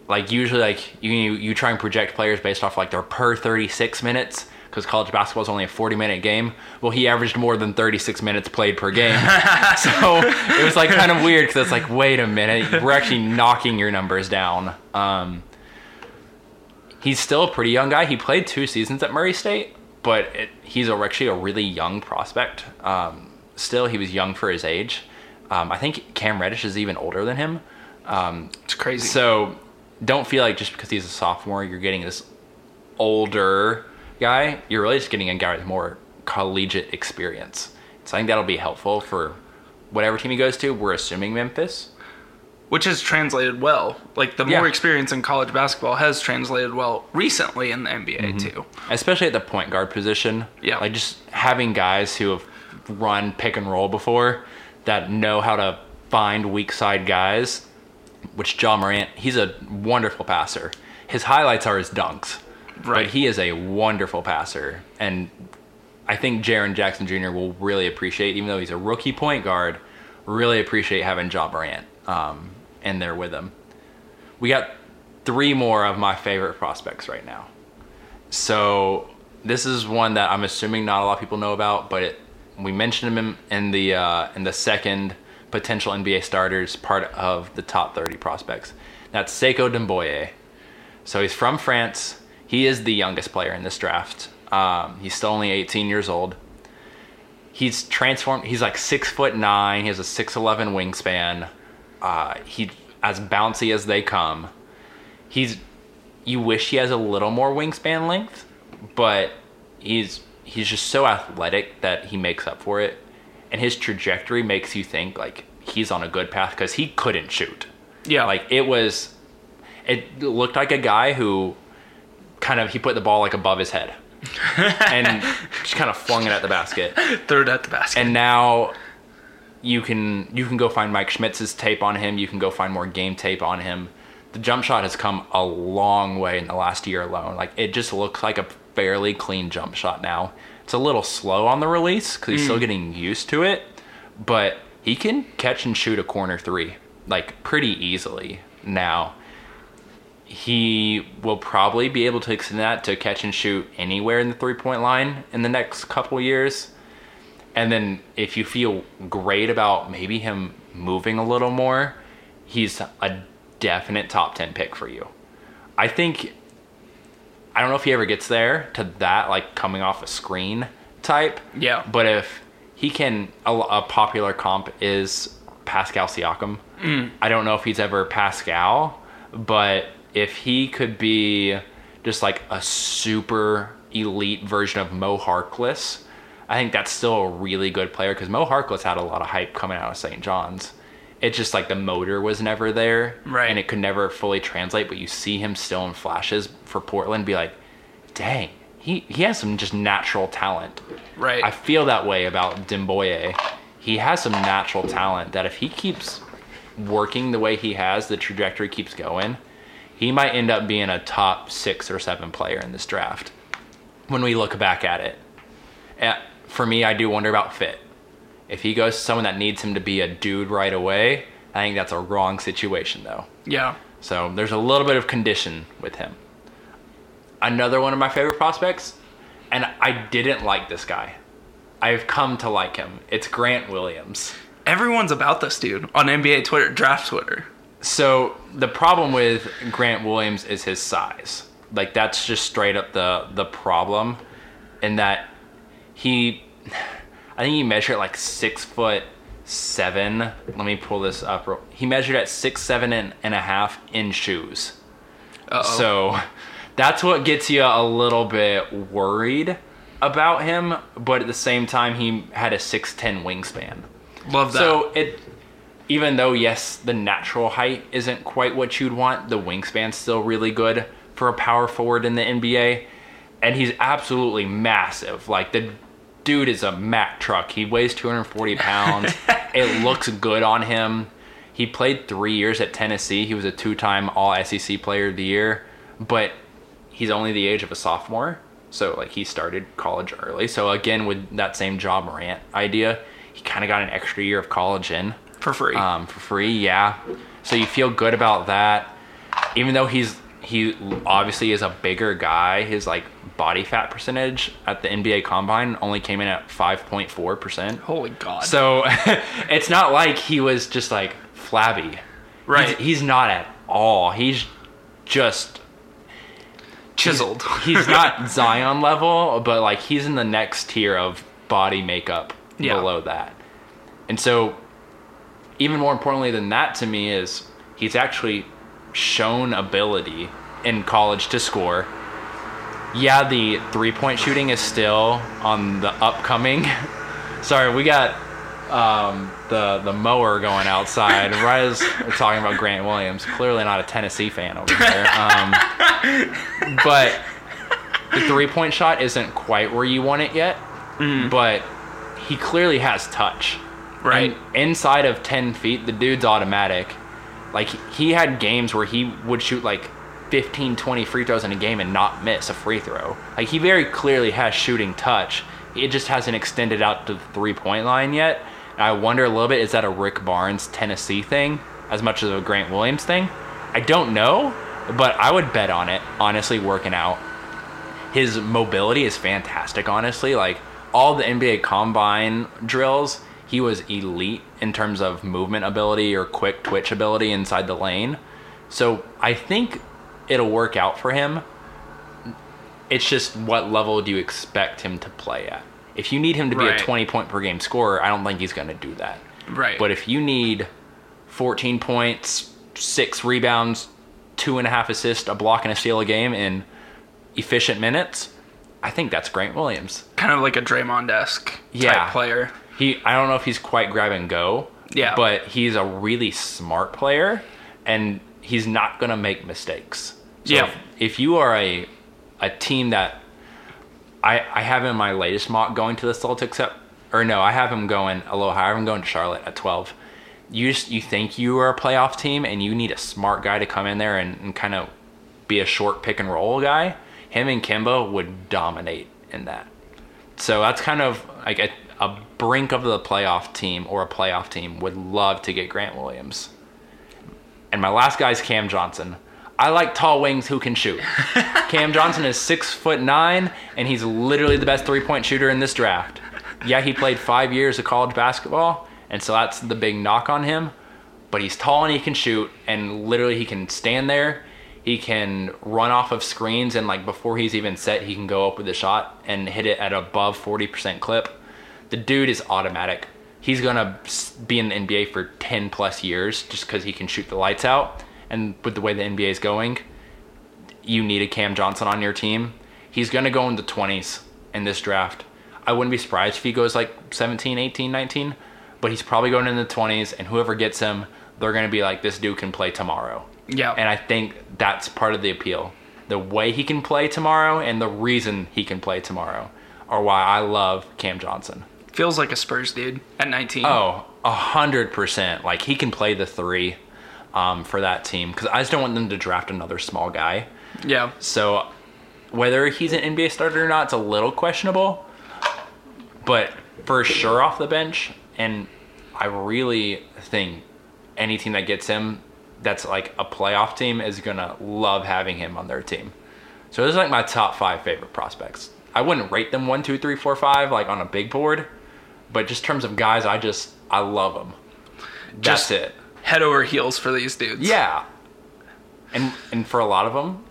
Like usually, like you you try and project players based off like their per 36 minutes because college basketball is only a 40 minute game. Well, he averaged more than 36 minutes played per game, [laughs] so it was like kind of weird because it's like, wait a minute, we're actually knocking your numbers down. Um, he's still a pretty young guy. He played two seasons at Murray State, but it, he's actually a really young prospect. Um, still, he was young for his age. Um, I think Cam Reddish is even older than him. It's crazy. So don't feel like just because he's a sophomore, you're getting this older guy. You're really just getting a guy with more collegiate experience. So I think that'll be helpful for whatever team he goes to. We're assuming Memphis. which has translated well. Like the more Yeah. experience in college basketball has translated well recently in the NBA Mm-hmm. too. especially at the point guard position. Yeah. like just having guys who have run pick and roll before that know how to find weak side guys. Which Ja Morant, he's a wonderful passer. His highlights are his dunks, Right. but he is a wonderful passer, and I think Jaren Jackson Jr. will really appreciate, even though he's a rookie point guard, really appreciate having Ja Morant um, in there with him. We got three more of my favorite prospects right now. So this is one that I'm assuming not a lot of people know about, but it, we mentioned him in, in the uh, in the second potential NBA starters part of the top 30 prospects. That's Sekou Doumbouya. So he's from France. He is the youngest player in this draft. Um, he's still only 18 years old. He's transformed. He's like six foot nine. He has a 6'11 wingspan. Uh, he as bouncy as they come. He's you wish he has a little more wingspan length, but he's he's just so athletic that he makes up for it. And his trajectory makes you think like he's on a good path because he couldn't shoot. Yeah. Like it was it looked like a guy who kind of he put the ball like above his head and [laughs] just kind of flung it at the basket. third at the basket. And now you can you can go find Mike Schmitz's tape on him. You can go find more game tape on him. The jump shot has come a long way in the last year alone. Like it just looks like a fairly clean jump shot now. It's a little slow on the release because he's still mm. getting used to it, but he can catch and shoot a corner three like pretty easily now. He will probably be able to extend that to catch and shoot anywhere in the three point line in the next couple years. And then if you feel great about maybe him moving a little more, he's a definite top 10 pick for you. I think I don't know if he ever gets there to that like coming off a screen type. Yeah. But if he can a, a popular comp is Pascal Siakam. Mm. I don't know if he's ever Pascal, but if he could be just like a super elite version of Mo Harkless, I think that's still a really good player because Mo Harkless had a lot of hype coming out of St. John's. It's just like the motor was never there, Right. And it could never fully translate. But you see him still in flashes for Portland, be like, dang, he he has some just natural talent. Right. I feel that way about Doumbouya. He has some natural talent that if he keeps working the way he has, the trajectory keeps going, he might end up being a top six or seven player in this draft. When we look back at it, Uh, for me, I do wonder about fit. If he goes to someone that needs him to be a dude right away, I think that's a wrong situation though. yeah. So there's a little bit of condition with him. Another one of my favorite prospects, and I didn't like this guy. I've come to like him. It's Grant Williams. Everyone's about this dude on NBA Twitter, draft Twitter. So the problem with Grant Williams is his size. Like that's just straight up the the problem, in that he, [sighs] I think he measured like six foot seven. Let me pull this up. He measured at six seven and, and a half in shoes. Uh-oh. So that's what gets you a little bit worried about him, but at the same time, he had a 6'10 wingspan. love that. So it, even though yes, the natural height isn't quite what you'd want, the wingspan's still really good for a power forward in the NBA, and he's absolutely massive. Like the dude is a Mack truck. He weighs 240 pounds. [laughs] it looks good on him. He played three years at Tennessee. He was a two-time All SEC Player of the Year, but he's only the age of a sophomore. So like he started college early. So again, with that same Ja Morant idea, he kind of got an extra year of college in for free. um, for free. Yeah, so you feel good about that. Even though he's he obviously is a bigger guy, his like body fat percentage at the NBA Combine only came in at five point four percent. Holy God. So [laughs] it's not like he was just like flabby. Right. He's, he's not at all. He's just chiseled. he's not [laughs] Zion level, but like he's in the next tier of body makeup Yeah. below that. And so, even more importantly than that to me is he's actually shown ability in college to score. Yeah, the three point shooting is still on the upcoming. [laughs] Sorry, we got um, the the mower going outside right as we're talking about Grant Williams. Clearly not a Tennessee fan over there. Um, [laughs] but the three point shot isn't quite where you want it yet. But he clearly has touch. Right. And inside of 10 feet, the dude's automatic. Like, he had games where he would shoot like 15, 20 free throws in a game and not miss a free throw. Like, he very clearly has shooting touch. It just hasn't extended out to the three point line yet. And I wonder a little bit is that a Rick Barnes Tennessee thing as much as a Grant Williams thing? I don't know, but I would bet on it, honestly, working out his mobility is fantastic honestly like all the nba combine drills he was elite in terms of movement ability or quick twitch ability inside the lane so i think it'll work out for him it's just what level do you expect him to play at if you need him to be Right. a 20 point per game scorer i don't think he's going to do that right. but if you need 14 points, six rebounds, two and a half assists, a block, and a steal a game in efficient minutes, I think that's Grant Williams. kind of like a Draymond esque Yeah. type player. He, I don't know if he's quite grab and go. Yeah. But he's a really smart player, and he's not gonna make mistakes. So Yeah. If, if you are a a team that I I have in my latest mock going to the Celtics at, or no, I have him going a little higher. I'm going to Charlotte at twelve. You just you think you are a playoff team, and you need a smart guy to come in there and, and kind of be a short pick and roll guy. Him and Kemba would dominate in that. So that's kind of like a, a brink of the playoff team or a playoff team would love to get Grant Williams. And my last guy is Cam Johnson. I like tall wings who can shoot. [laughs] Cam Johnson is six foot nine, and he's literally the best three point shooter in this draft. Yeah, he played five years of college basketball, and so that's the big knock on him. But he's tall and he can shoot, and literally he can stand there. He can run off of screens, and like before he's even set, he can go up with a shot and hit it at above 40% clip. The dude is automatic. He's gonna be in the NBA for 10 plus years just because he can shoot the lights out. And with the way the NBA is going, you need a Cam Johnson on your team, he's going to go in the 20s in this draft. I wouldn't be surprised if he goes like 17, 18, 19, but he's probably going in the 20s, and whoever gets him, they're going to be like, this dude can play tomorrow. Yeah. And I think that's part of the appeal. The way he can play tomorrow and the reason he can play tomorrow are why I love Cam Johnson. Feels like a Spurs dude at 19. Oh, a hundred percent. Like he can play the three um, for that team because I just don't want them to draft another small guy. Yeah. So whether he's an NBA starter or not, it's a little questionable. But for sure off the bench, and I really think any team that gets him, that's like a playoff team, is gonna love having him on their team. So those are like my top five favorite prospects. I wouldn't rate them one, two, three, four, five like on a big board, but just in terms of guys, I just I love them. That's Just- it. Head over heels for these dudes. Yeah. And and for a lot of them,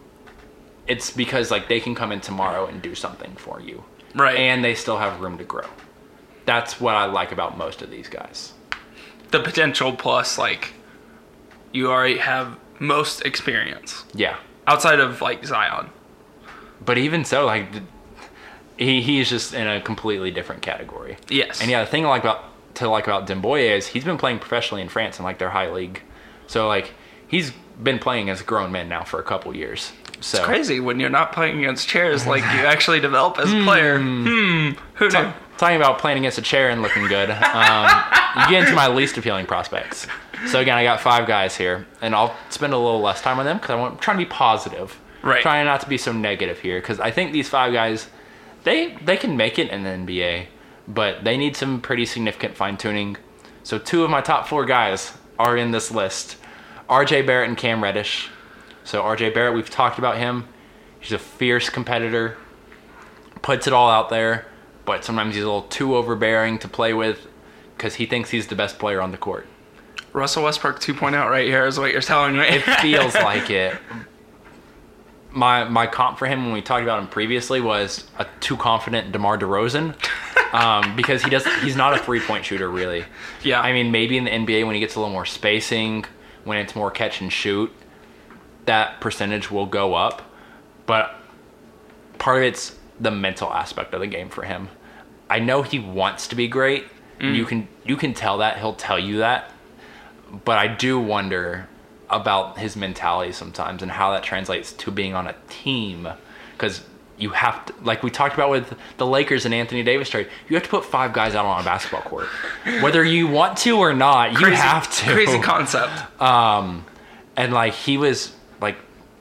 it's because like they can come in tomorrow and do something for you. Right. And they still have room to grow. That's what I like about most of these guys. the potential plus like you already have most experience Yeah. outside of like Zion. But even so, like he he's just in a completely different category. Yes. And yeah, the thing I like about to like about Doumbouya is he's been playing professionally in France in like their high league. So like he's been playing as a grown man now for a couple years. So It's crazy when you're not playing against chairs like you [laughs] actually develop as a player. Hmm. Who knew? talking about playing against a chair and looking good, um, you get into my least appealing prospects. So again, I got five guys here, and I'll spend a little less time on them because I'm trying to be positive, Right. Trying not to be so negative here because I think these five guys, they they can make it in the NBA, but they need some pretty significant fine tuning. So two of my top four guys are in this list: R.J. Barrett and Cam Reddish. So R.J. Barrett, we've talked about him. He's a fierce competitor puts it all out there, but sometimes he's a little too overbearing to play with because he thinks he's the best player on the court. Russell Westbrook 2.0 right here is what you're telling me. It feels [laughs] like it. My my comp for him when we talked about him previously was a too confident DeMar DeRozan. [laughs] Um, because he does he's not a three point shooter really. Yeah. I mean maybe in the NBA when he gets a little more spacing, when it's more catch and shoot, that percentage will go up. But part of it's the mental aspect of the game for him. I know he wants to be great. You can you can tell that he'll tell you that, but I do wonder about his mentality sometimes and how that translates to being on a team because you have to like we talked about with the Lakers and Anthony Davis trade you have to put five guys out on a basketball court whether you want to or not you crazy, have to Crazy concept. um, and like he was like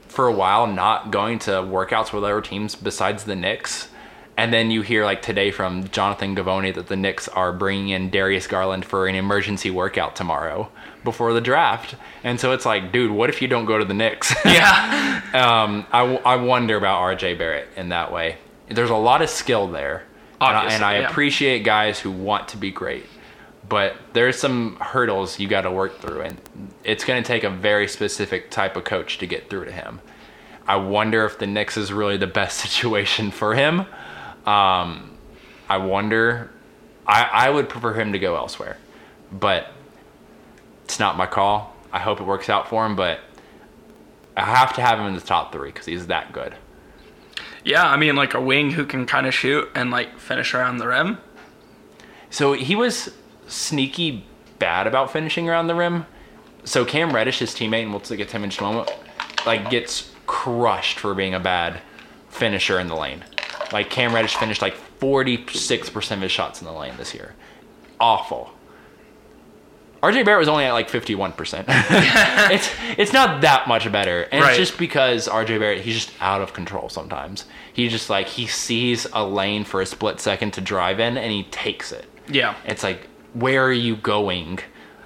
for a while not going to workouts with other teams besides the Knicks. And then you hear like today from Jonathan Givony that the Knicks are bringing in Darius Garland for an emergency workout tomorrow before the draft. And so it's like, dude, what if you don't go to the Knicks? [laughs] yeah. [laughs] um, I, I wonder about RJ Barrett in that way. There's a lot of skill there. And I, and I yeah. appreciate guys who want to be great. But there's some hurdles you got to work through. And it's going to take a very specific type of coach to get through to him. I wonder if the Knicks is really the best [laughs] situation for him. Um, I wonder. I, I would prefer him to go elsewhere. But it's not my call. I hope it works out for him, but I have to have him in the top three because he's that good. Yeah, I mean like a wing who can kind of shoot and like finish around the rim. So he was sneaky bad about finishing around the rim. So Cam Reddish, his teammate, and we'll get to him in just a moment, like gets crushed for being a bad finisher in the lane. Like Cam Reddish finished like 46% of his shots in the lane this year. Awful. RJ Barrett was only at like 51%. [laughs] [laughs] it's it's not that much better. And Right. it's just because RJ Barrett, he's just out of control sometimes. He just like he sees a lane for a split second to drive in and he takes it. Yeah. It's like, where are you going?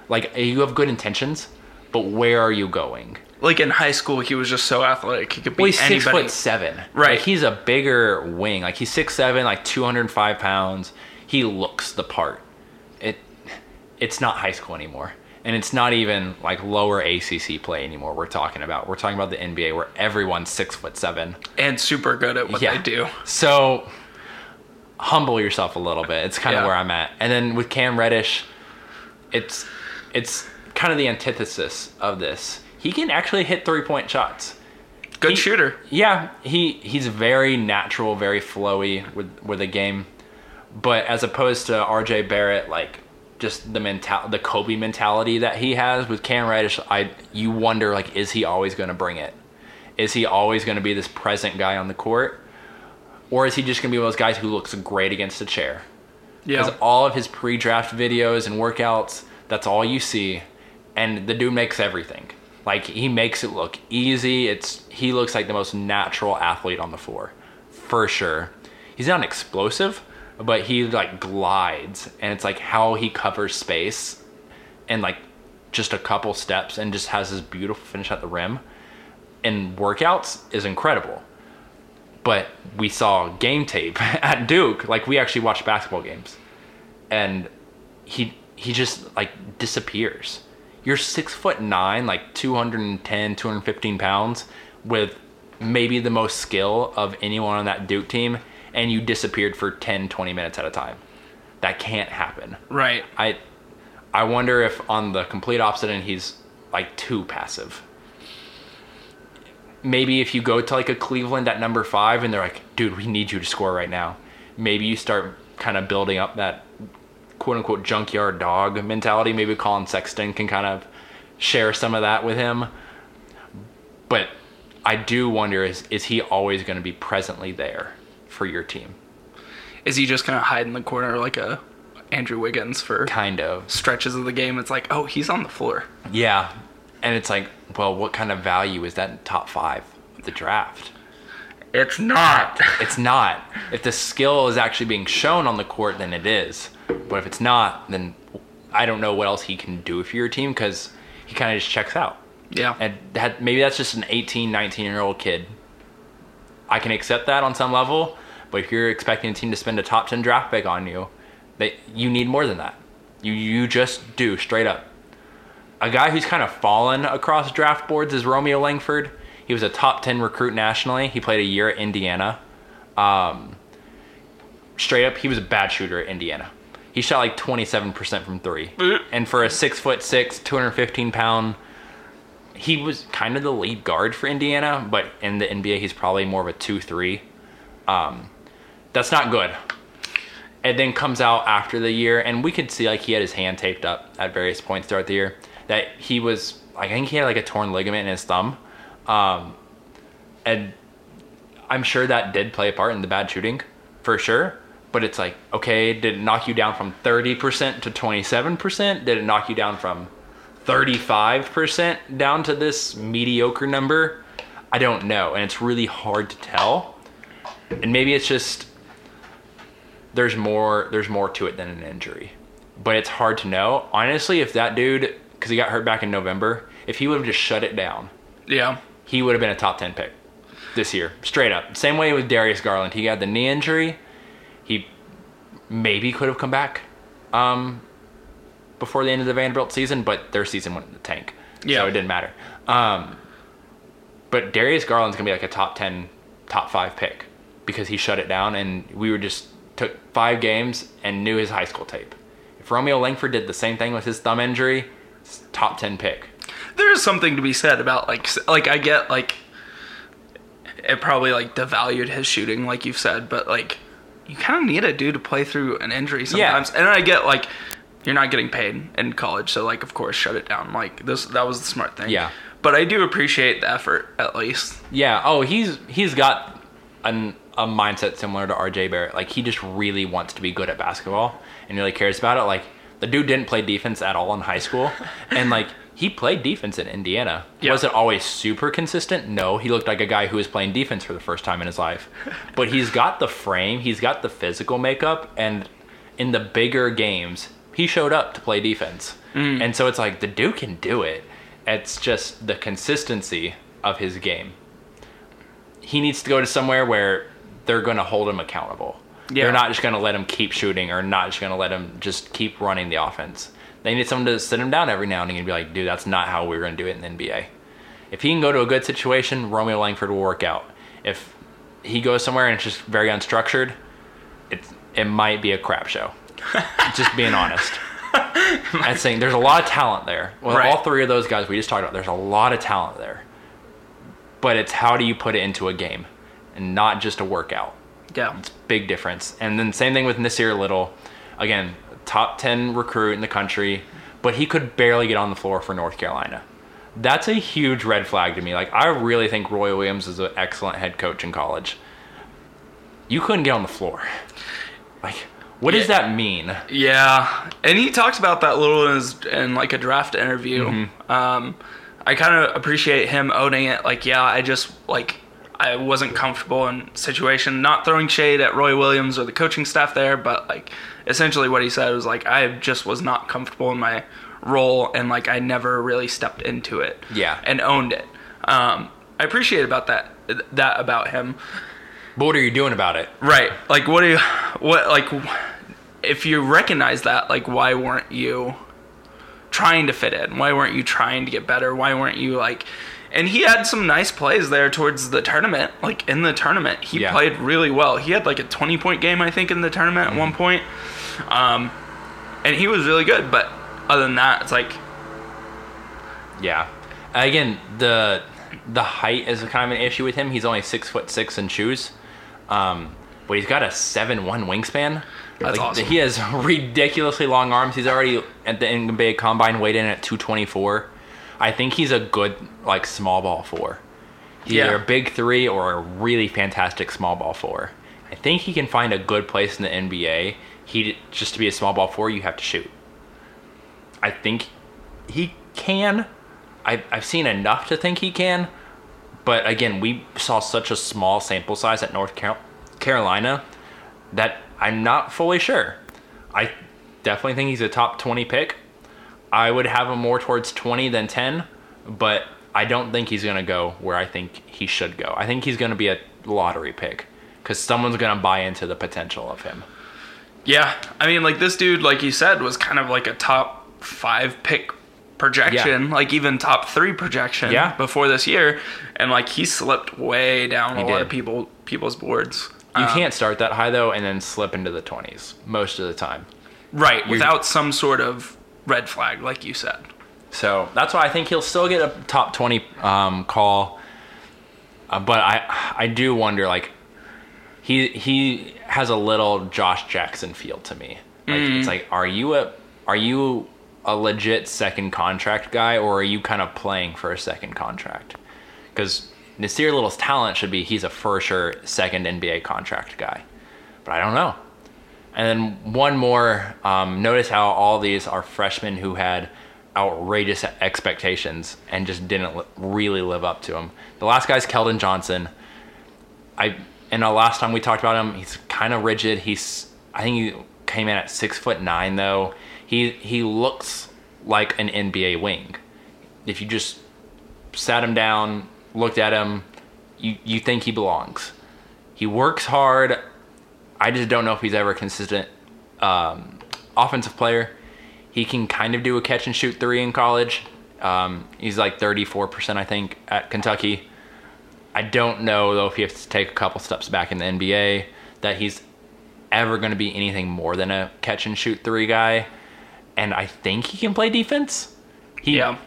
Like, you have good intentions, but where are you going? Like in high school, he was just so athletic. He could beat Well, he's six foot seven. Right. Like, he's a bigger wing. Like, he's six seven, like 205 pounds. He looks the part. It, it's not high school anymore. And it's not even like lower ACC play anymore. We're talking about. We're talking about the NBA where everyone's six foot seven. and super good at what Yeah. they do. So humble yourself a little bit. It's kind of where I'm at. And then with Cam Reddish, it's it's kind of the antithesis of this. He can actually hit three point shots. Good He- shooter. Yeah, he he's very natural, very flowy with with the game, but as opposed to R.J. Barrett, like just the mental the Kobe mentality that he has with Cam Reddish, I you wonder like is he always going to bring it? Is he always going to be this present guy on the court, or is he just going to be one of those guys who looks great against a chair? Because Yeah. all of his pre-draft videos and workouts, that's all you see, and the dude makes everything. Like he makes it look easy. It's he looks like the most natural athlete on the floor, for sure. He's not explosive, but he like glides, and it's like how he covers space, and like just a couple steps, and just has this beautiful finish at the rim. And workouts is incredible but we saw game tape [laughs] at Duke. Like we actually watched basketball games, and he he just like disappears. You're six foot nine, like 210, 215 pounds, with maybe the most skill of anyone on that Duke team, and you disappeared for 10, 20 minutes at a time. That can't happen. Right. I I wonder if on the complete opposite end he's like too passive. Maybe if you go to like a Cleveland at number five and they're like, dude, we need you to score right now. Maybe you start kind of building up that quote unquote junkyard dog mentality. Maybe Collin Sexton can kind of share some of that with him. But I do wonder is is he always going to be presently there for your team? Is he just gonna hide in the corner like a Andrew Wiggins for Kind of. stretches of the game? It's like, oh, he's on the floor. Yeah. And it's like, well, what kind of value is that in top five of the draft? It's not. It's not. If the skill is actually being shown on the court, then it is. But if it's not, then I don't know what else he can do for your team because he kind of just checks out. Yeah. And that, maybe that's just an 18, 19 year old kid. I can accept that on some level, but if you're expecting a team to spend a top 10 draft pick on you, they, you need more than that. You, you just do, straight up. A guy who's kind of fallen across draft boards is Romeo Langford. He was a top 10 recruit nationally. He played a year at Indiana. Um, straight up, he was a bad shooter at Indiana. He shot like 27% from three. And for a six foot six, 215 pound, he was kind of the lead guard for Indiana, but in the NBA, he's probably more of a 2 3. Um, that's not good. And then comes out after the year, and we could see like he had his hand taped up at various points throughout the year. That he was, I think he had like a torn ligament in his thumb. Um, and I'm sure that did play a part in the bad shooting, for sure. But it's like, okay, did it knock you down from 30% to 27%? Did it knock you down from 35% down to this mediocre number? I don't know. And it's really hard to tell. And maybe it's just there's more there's more to it than an injury. But it's hard to know. Honestly, if that dude cuz he got hurt back in November, if he would have just shut it down, Yeah. he would have been a top 10 pick this year, straight up. Same way with Darius Garland. He had the knee injury. He maybe could have come back um, before the end of the Vanderbilt season, but their season went in the tank. Yeah. So it didn't matter. Um, but Darius Garland's going to be like a top 10, top 5 pick because he shut it down and we were just took five games and knew his high school tape. If Romeo Langford did the same thing with his thumb injury, top 10 pick. There is something to be said about like like I get like it probably like devalued his shooting like you've said, but like you kind of need a dude to play through an injury sometimes. Yeah. And I get like you're not getting paid in college, so like of course shut it down. Like this that was the smart thing. Yeah. But I do appreciate the effort at least. Yeah. Oh, he's he's got an, a mindset similar to RJ Barrett. Like he just really wants to be good at basketball and really cares about it. Like the dude didn't play defense at all in high school, [laughs] and like he played defense in Indiana. Yeah. Was it always super consistent? No. He looked like a guy who was playing defense for the first time in his life. [laughs] But he's got the frame. He's got the physical makeup, and in the bigger games, he showed up to play defense. Mm. And so it's like the dude can do it. It's just the consistency of his game he needs to go to somewhere where they're going to hold him accountable. Yeah. They're not just going to let him keep shooting or not just going to let him just keep running the offense. They need someone to sit him down every now and again and be like, dude, that's not how we're going to do it in the NBA. If he can go to a good situation, Romeo Langford will work out. If he goes somewhere and it's just very unstructured, it's, it might be a crap show. [laughs] just being honest. I'm saying there's a lot of talent there. Well, Right. all three of those guys we just talked about, there's a lot of talent there but it's how do you put it into a game and not just a workout. Yeah. It's big difference. And then same thing with Nassir Little. Again, top 10 recruit in the country, but he could barely get on the floor for North Carolina. That's a huge red flag to me. Like I really think Roy Williams is an excellent head coach in college. You couldn't get on the floor. Like what does that mean? Yeah, and he talks about that a little in, his, in like a draft interview. Mm-hmm. Um, I kind of appreciate him owning it. Like, yeah, I just like I wasn't comfortable in situation. Not throwing shade at Roy Williams or the coaching staff there, but like essentially what he said was like I just was not comfortable in my role, and like I never really stepped into it. Yeah. and owned it. Um, I appreciate about that that about him. But what are you doing about it? Right. Like what do you what like if you recognize that like why weren't you trying to fit in? Why weren't you trying to get better? Why weren't you like and he had some nice plays there towards the tournament. Like in the tournament, he Yeah. played really well. He had like a 20 point game I think in the tournament at one point. Um and he was really good, but other than that, it's like Yeah. Again, the the height is kind of an issue with him. He's only six foot six in shoes, um, but he's got a seven one wingspan. That's awesome. He has [laughs] ridiculously long arms. He's already at the NBA Combine weighed in at two twenty four. I think he's a good like small ball four. He's Yeah. either a big three or a really fantastic small ball four. I think he can find a good place in the NBA. He just to be a small ball four, you have to shoot. I think he can. I've, I've seen enough to think he can. But again, we saw such a small sample size at North Car- Carolina that I'm not fully sure. I definitely think he's a top 20 pick. I would have him more towards 20 than 10, but I don't think he's going to go where I think he should go. I think he's going to be a lottery pick because someone's going to buy into the potential of him. Yeah, I mean, like this dude, like you said, was kind of like a top five pick projection, like even top three projection Yeah. before this year, and like he slipped way down He a lot of people people's boards. You Um, can't start that high though and then slip into the 20s most of the time. right without some sort of red flag, like you said. So that's why I think he'll still get a top 20 um, call. Uh, but I I do wonder like he he has a little Josh Jackson feel to me. Like it's like are you a are you a legit second contract guy or are you kind of playing for a second contract? Cuz Nassir Little's talent should be he's a for sure second NBA contract guy. But I don't know. And then one more. Um, notice how all these are freshmen who had outrageous expectations and just didn't li- really live up to them. The last guy's Keldon Johnson. I and the last time we talked about him, he's kind of rigid. He's I think he came in at six foot nine though. He he looks like an NBA wing. If you just sat him down, looked at him, you you think he belongs. He works hard. I just don't know if he's ever a consistent um, offensive player. He can kind of do a catch and shoot three in college. Um, he's like 34%, I think, at Kentucky. I don't know, though, if he has to take a couple steps back in the NBA, that he's ever going to be anything more than a catch and shoot three guy. And I think he can play defense. He, Yeah.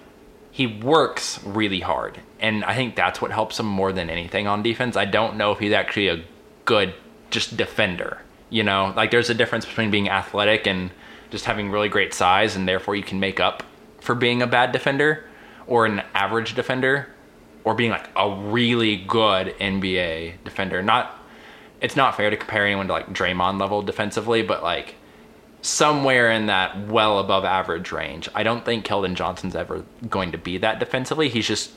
he works really hard and i think that's what helps him more than anything on defense i don't know if he's actually a good just defender you know like there's a difference between being athletic and just having really great size and therefore you can make up for being a bad defender or an average defender or being like a really good nba defender not it's not fair to compare anyone to like Draymond level defensively but like somewhere in that well above average range. I don't think Keldon Johnson's ever going to be that defensively. He's just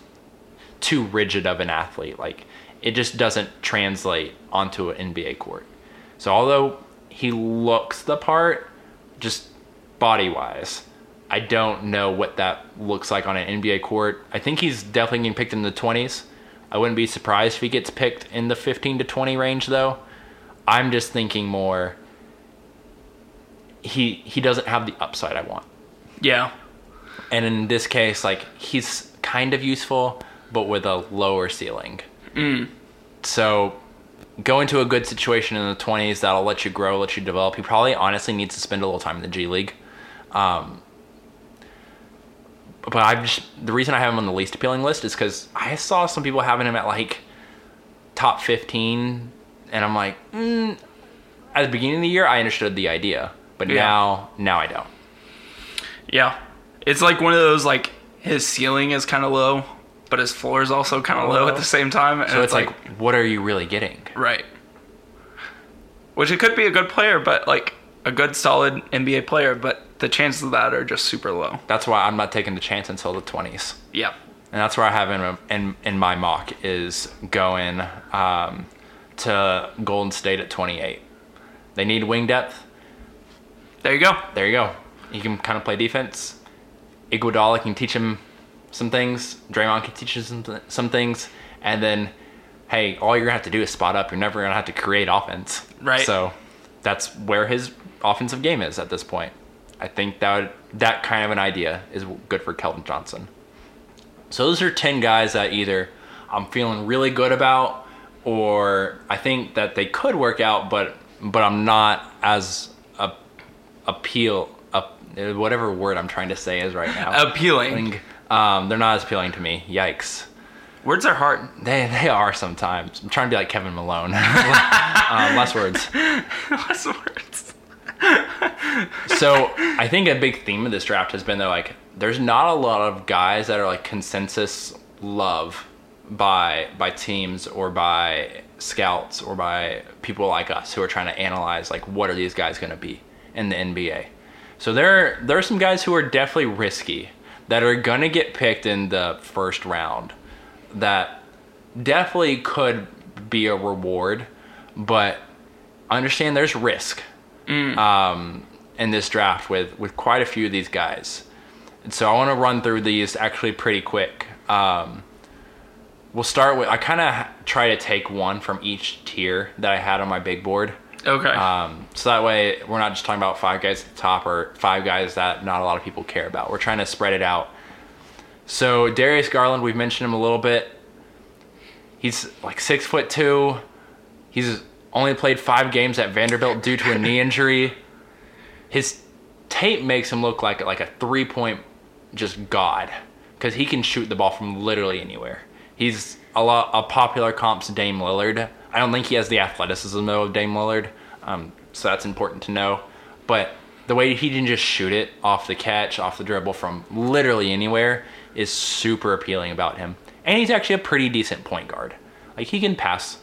too rigid of an athlete. Like it just doesn't translate onto an NBA court. So although he looks the part, just body wise, I don't know what that looks like on an NBA court. I think he's definitely getting picked in the 20s. I wouldn't be surprised if he gets picked in the 15 to 20 range though. I'm just thinking more he he doesn't have the upside I want. Yeah. And in this case, like he's kind of useful, but with a lower ceiling. So go into a good situation in the twenties that'll let you grow, let you develop. He probably honestly needs to spend a little time in the G League. Um, but I just the reason I have him on the least appealing list is because I saw some people having him at like top 15, and I'm like, mm, at the beginning of the year, I understood the idea, but Yeah. now now I don't. Yeah. It's like one of those like his ceiling is kind of low, but his floor is also kind of low at the same time. And So it's like, what are you really getting? right. Which it could be a good player, but like a good solid NBA player, but the chances of that are just super low. That's why I'm not taking the chance until the 20s. Yeah. and that's where I have him in in my mock is going um, to Golden State at 28. They need wing depth. There you go. There you go. He can kind of play defense. Iguodala can teach him some things. Draymond can teach him some, some things, and then hey, all you're gonna have to do is spot up. You're never gonna have to create offense. Right. So that's where his offensive game is at this point. I think that would, that kind of an idea is good for Keldon Johnson. So those are 10 guys that either I'm feeling really good about or I think that they could work out but but I'm not as a, appeal up whatever word I'm trying to say is right now. Appealing. Um, they're not as appealing to me. Yikes. Words are hard. They they are sometimes. I'm trying to be like Kevin Malone. [laughs] um, less words. [laughs] Less words. so I think a big theme of this draft has been that like there's not a lot of guys that are like consensus love by by teams or by scouts or by people like us who are trying to analyze like what are these guys going to be in the NBA. So there there are some guys who are definitely risky that are going to get picked in the first round that definitely could be a reward, but understand there's risk um, in this draft with with quite a few of these guys. And so I want to run through these actually pretty quick. Um, we'll start with I kind of try to take one from each tier that I had on my big board. Okay. Um, so that way we're not just talking about five guys at the top or five guys that not a lot of people care about. We're trying to spread it out. So Darius Garland, we've mentioned him a little bit. He's like six foot two. He's only played five games at Vanderbilt due to a knee [laughs] injury. His tape makes him look like like a three point just god because he can shoot the ball from literally anywhere. He's a lot a popular comps Dame Lillard. I don't think he has the athleticism though of Dame Lillard, um, so that's important to know. But the way he can just shoot it off the catch, off the dribble from literally anywhere is super appealing about him. And he's actually a pretty decent point guard. Like he can pass.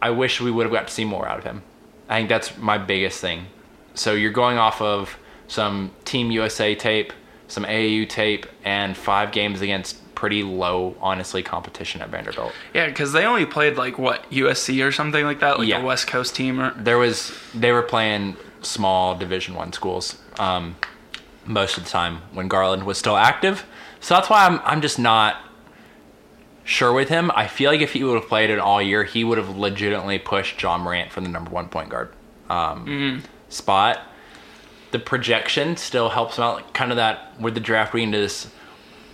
I wish we would have got to see more out of him. I think that's my biggest thing. So you're going off of some Team USA tape, some AAU tape, and five games against pretty low, honestly, competition at Vanderbilt. yeah, because they only played like what USC or something like that, like Yeah. a West Coast team. Or There was they were playing small Division One schools um, most of the time when Garland was still active. So that's why I'm I'm just not sure with him. I feel like if he would have played it all year, he would have legitimately pushed Ja Morant for the number one point guard um, spot. The projection still helps him out. Kind of that with the draft we into this.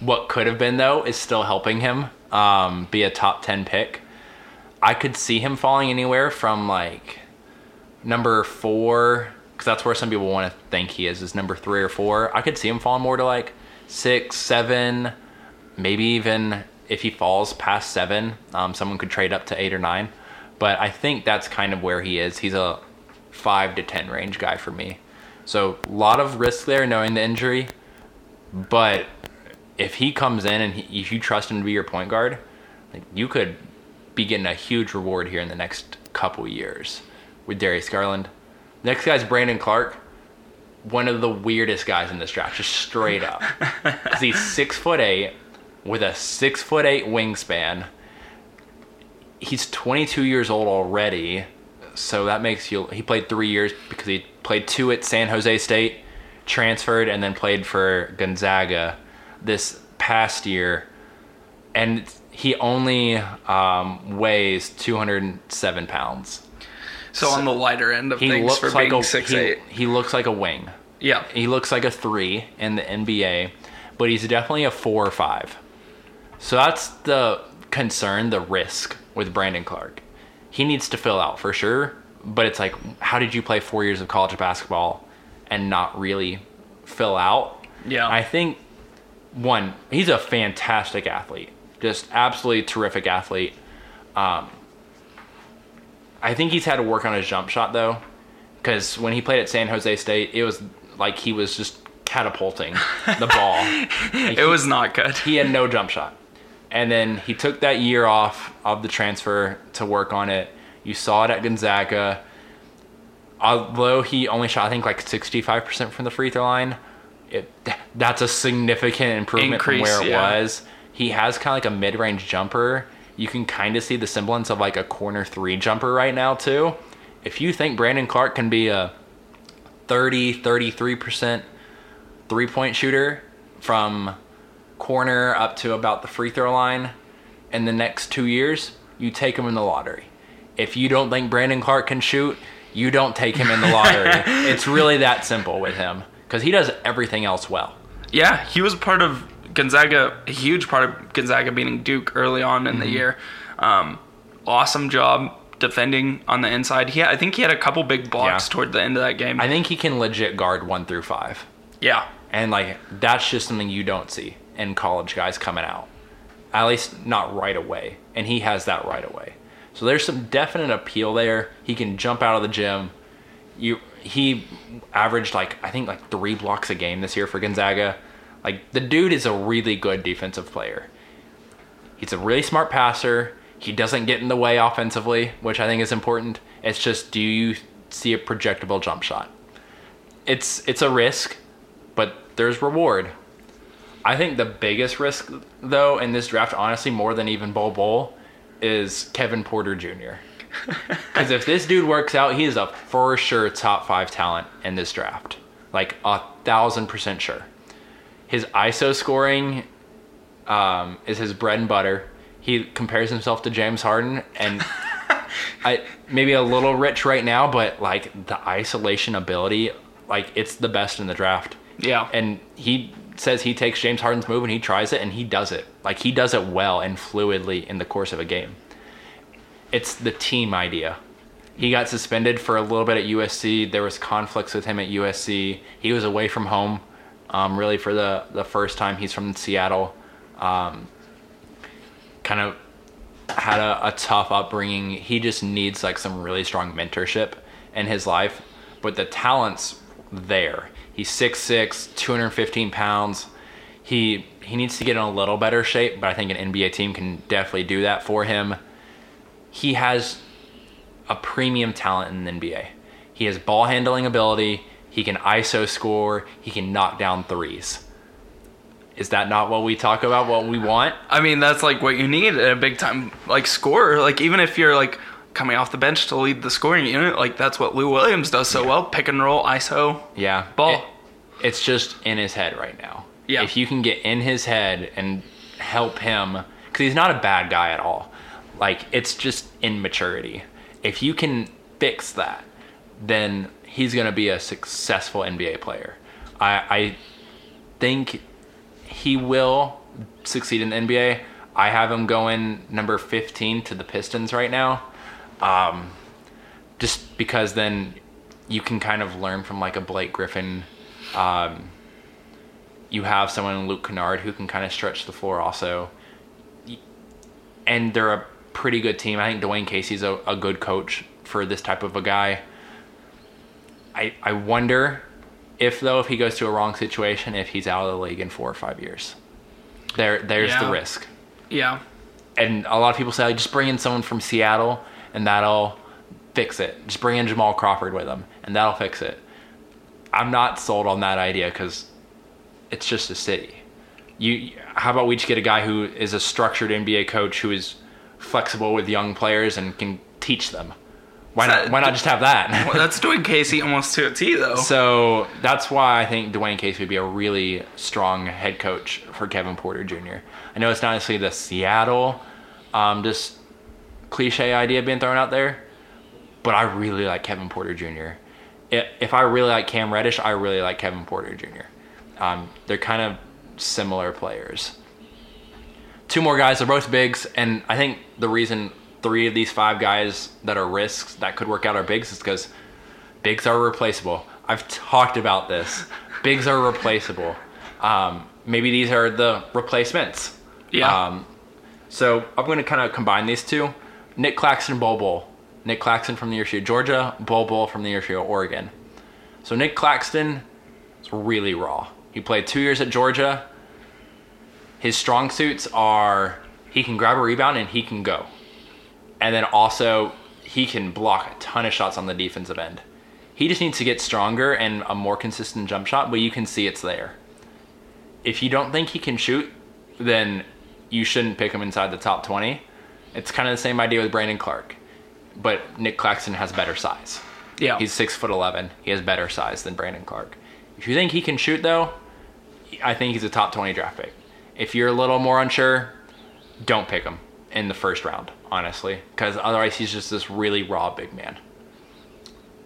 What could have been though is still helping him um, be a top ten pick. I could see him falling anywhere from like number four, because that's where some people want to think he is, is number three or four. I could see him falling more to like six, seven, maybe even if he falls past seven, um, someone could trade up to eight or nine. But I think that's kind of where he is. He's a five to ten range guy for me. So a lot of risk there, knowing the injury. But if he comes in and he, if you trust him to be your point guard, like you could be getting a huge reward here in the next couple years with Darius Garland. Next guy's Brandon Clarke, one of the weirdest guys in this draft, just straight up. 'Cause [laughs] he's six foot eight with a six foot eight wingspan. He's 22 years old already, so that makes you. He played three years because he played two at San Jose State, transferred, and then played for Gonzaga this past year, and he only um, weighs 207 pounds. so on the lighter end of things for like being a six he, eight. he looks like a wing. Yeah. He looks like a three in the NBA, but he's definitely a four or five. So that's the concern, the risk with Brandon Clarke. He needs to fill out for sure, but it's like, how did you play four years of college basketball and not really fill out? Yeah. I think one, he's a fantastic athlete, just absolutely terrific athlete. Um, I think he's had to work on his jump shot though, because when he played at San Jose State, it was like he was just catapulting the [laughs] ball. Like, It was not good. he had no jump shot. And then he took that year off of the transfer to work on it. You saw it at Gonzaga. Although he only shot, I think, like 65% from the free throw line, it, that's a significant improvement Increase, from where it yeah. was. He has kind of like a mid range jumper. You can kind of see the semblance of like a corner three jumper right now, too. If you think Brandon Clarke can be a 30, 33% three point shooter from corner up to about the free throw line in the next two years, you take him in the lottery. If you don't think Brandon Clarke can shoot, you don't take him in the lottery. [laughs] it's really that simple with him because he does everything else well. Yeah, he was part of Gonzaga, a huge part of Gonzaga beating Duke early on in the Mm-hmm. year. Um, awesome job defending on the inside. He, I think he had a couple big blocks Yeah. toward the end of that game. I think he can legit guard one through five. yeah, And like that's just something you don't see in college guys coming out. At least not right away. And he has that right away. So there's some definite appeal there. He can jump out of the gym. You he averaged like I think like 3 blocks a game this year for Gonzaga. Like the dude is a really good defensive player. He's a really smart passer. He doesn't get in the way offensively, which I think is important. It's just do you see a projectable jump shot? It's it's a risk, but there's reward. I think the biggest risk though in this draft, honestly, more than even Bol Bol, is Kevin Porter Jr. [laughs] Because if this dude works out, he is a for sure top five talent in this draft. Like a thousand percent sure. His ISO scoring um, is his bread and butter. He compares himself to James Harden, and [laughs] I maybe a little rich right now, but like the isolation ability, like it's the best in the draft. yeah. And he says he takes James Harden's move and he tries it and he does it. Like he does it well and fluidly in the course of a game. It's the team idea. He got suspended for a little bit at USC. There was conflicts with him at USC. He was away from home, um, really for the the first time. He's from Seattle. Um, kind of had a, a tough upbringing. He just needs like some really strong mentorship in his life. But the talent's there. He's 6'6", 215 pounds. He he needs to get in a little better shape, but I think an NBA team can definitely do that for him. He has a premium talent in the NBA. He has ball handling ability. He can ISO score. He can knock down threes. Is that not what we talk about? What we want? I mean, that's like what you need in a big time like scorer. Like even if you're like coming off the bench to lead the scoring unit, like that's what Lou Williams does so well. Pick and roll, ISO. Yeah. Ball. It- it's just in his head right now. Yeah. If you can get in his head and help him, because he's not a bad guy at all. Like, it's just immaturity. If you can fix that, then he's going to be a successful NBA player. I, I think he will succeed in the NBA. I have him going number 15 to the Pistons right now. Um, just because then you can kind of learn from like a Blake Griffin. Um, you have someone Luke Kennard who can kind of stretch the floor also. And they're a pretty good team. I think Dwane Casey's a, a good coach for this type of a guy. I, I wonder if though if he goes to a wrong situation if he's out of the league in four or five years. There there's Yeah. the risk Yeah. and a lot of people say like, just bring in someone from Seattle and that'll fix it. Just bring in Jamal Crawford with them and that'll fix it. I'm not sold on that idea because it's just a city. You, how about we just get a guy who is a structured NBA coach who is flexible with young players and can teach them? Why Is not? Why not just have that? [laughs] Well, that's Dwane Casey almost to a T though. So that's why I think Dwane Casey would be a really strong head coach for Kevin Porter Jr. I know it's not necessarily the Seattle, um, just cliche idea being thrown out there, but I really like Kevin Porter Jr. If I really like Cam Reddish, I really like Kevin Porter Jr. Um, they're kind of similar players. Two more guys, they're both bigs, and I think the reason three of these five guys that are risks that could work out are bigs is because Bigs are replaceable. I've talked about this. [laughs] Bigs are replaceable. Um, maybe these are the replacements. Yeah. Um, so I'm going to kind of combine these two. Nick Claxton, Bol Bol. Nick Claxton from the University of Georgia, Bol Bol from the University of Oregon. So Nick Claxton is really raw. He played two years at Georgia. His strong suits are he can grab a rebound and he can go. And then also he can block a ton of shots on the defensive end. He just needs to get stronger and a more consistent jump shot, but you can see it's there. If you don't think he can shoot, then you shouldn't pick him inside the top 20. It's kind of the same idea with Brandon Clarke, but Nick Claxton has better size. yeah. He's six foot eleven. He has better size than Brandon Clarke. If you think he can shoot, though, I think he's a top twenty draft pick. If you're a little more unsure, don't pick him in the first round, honestly, because otherwise he's just this really raw big man.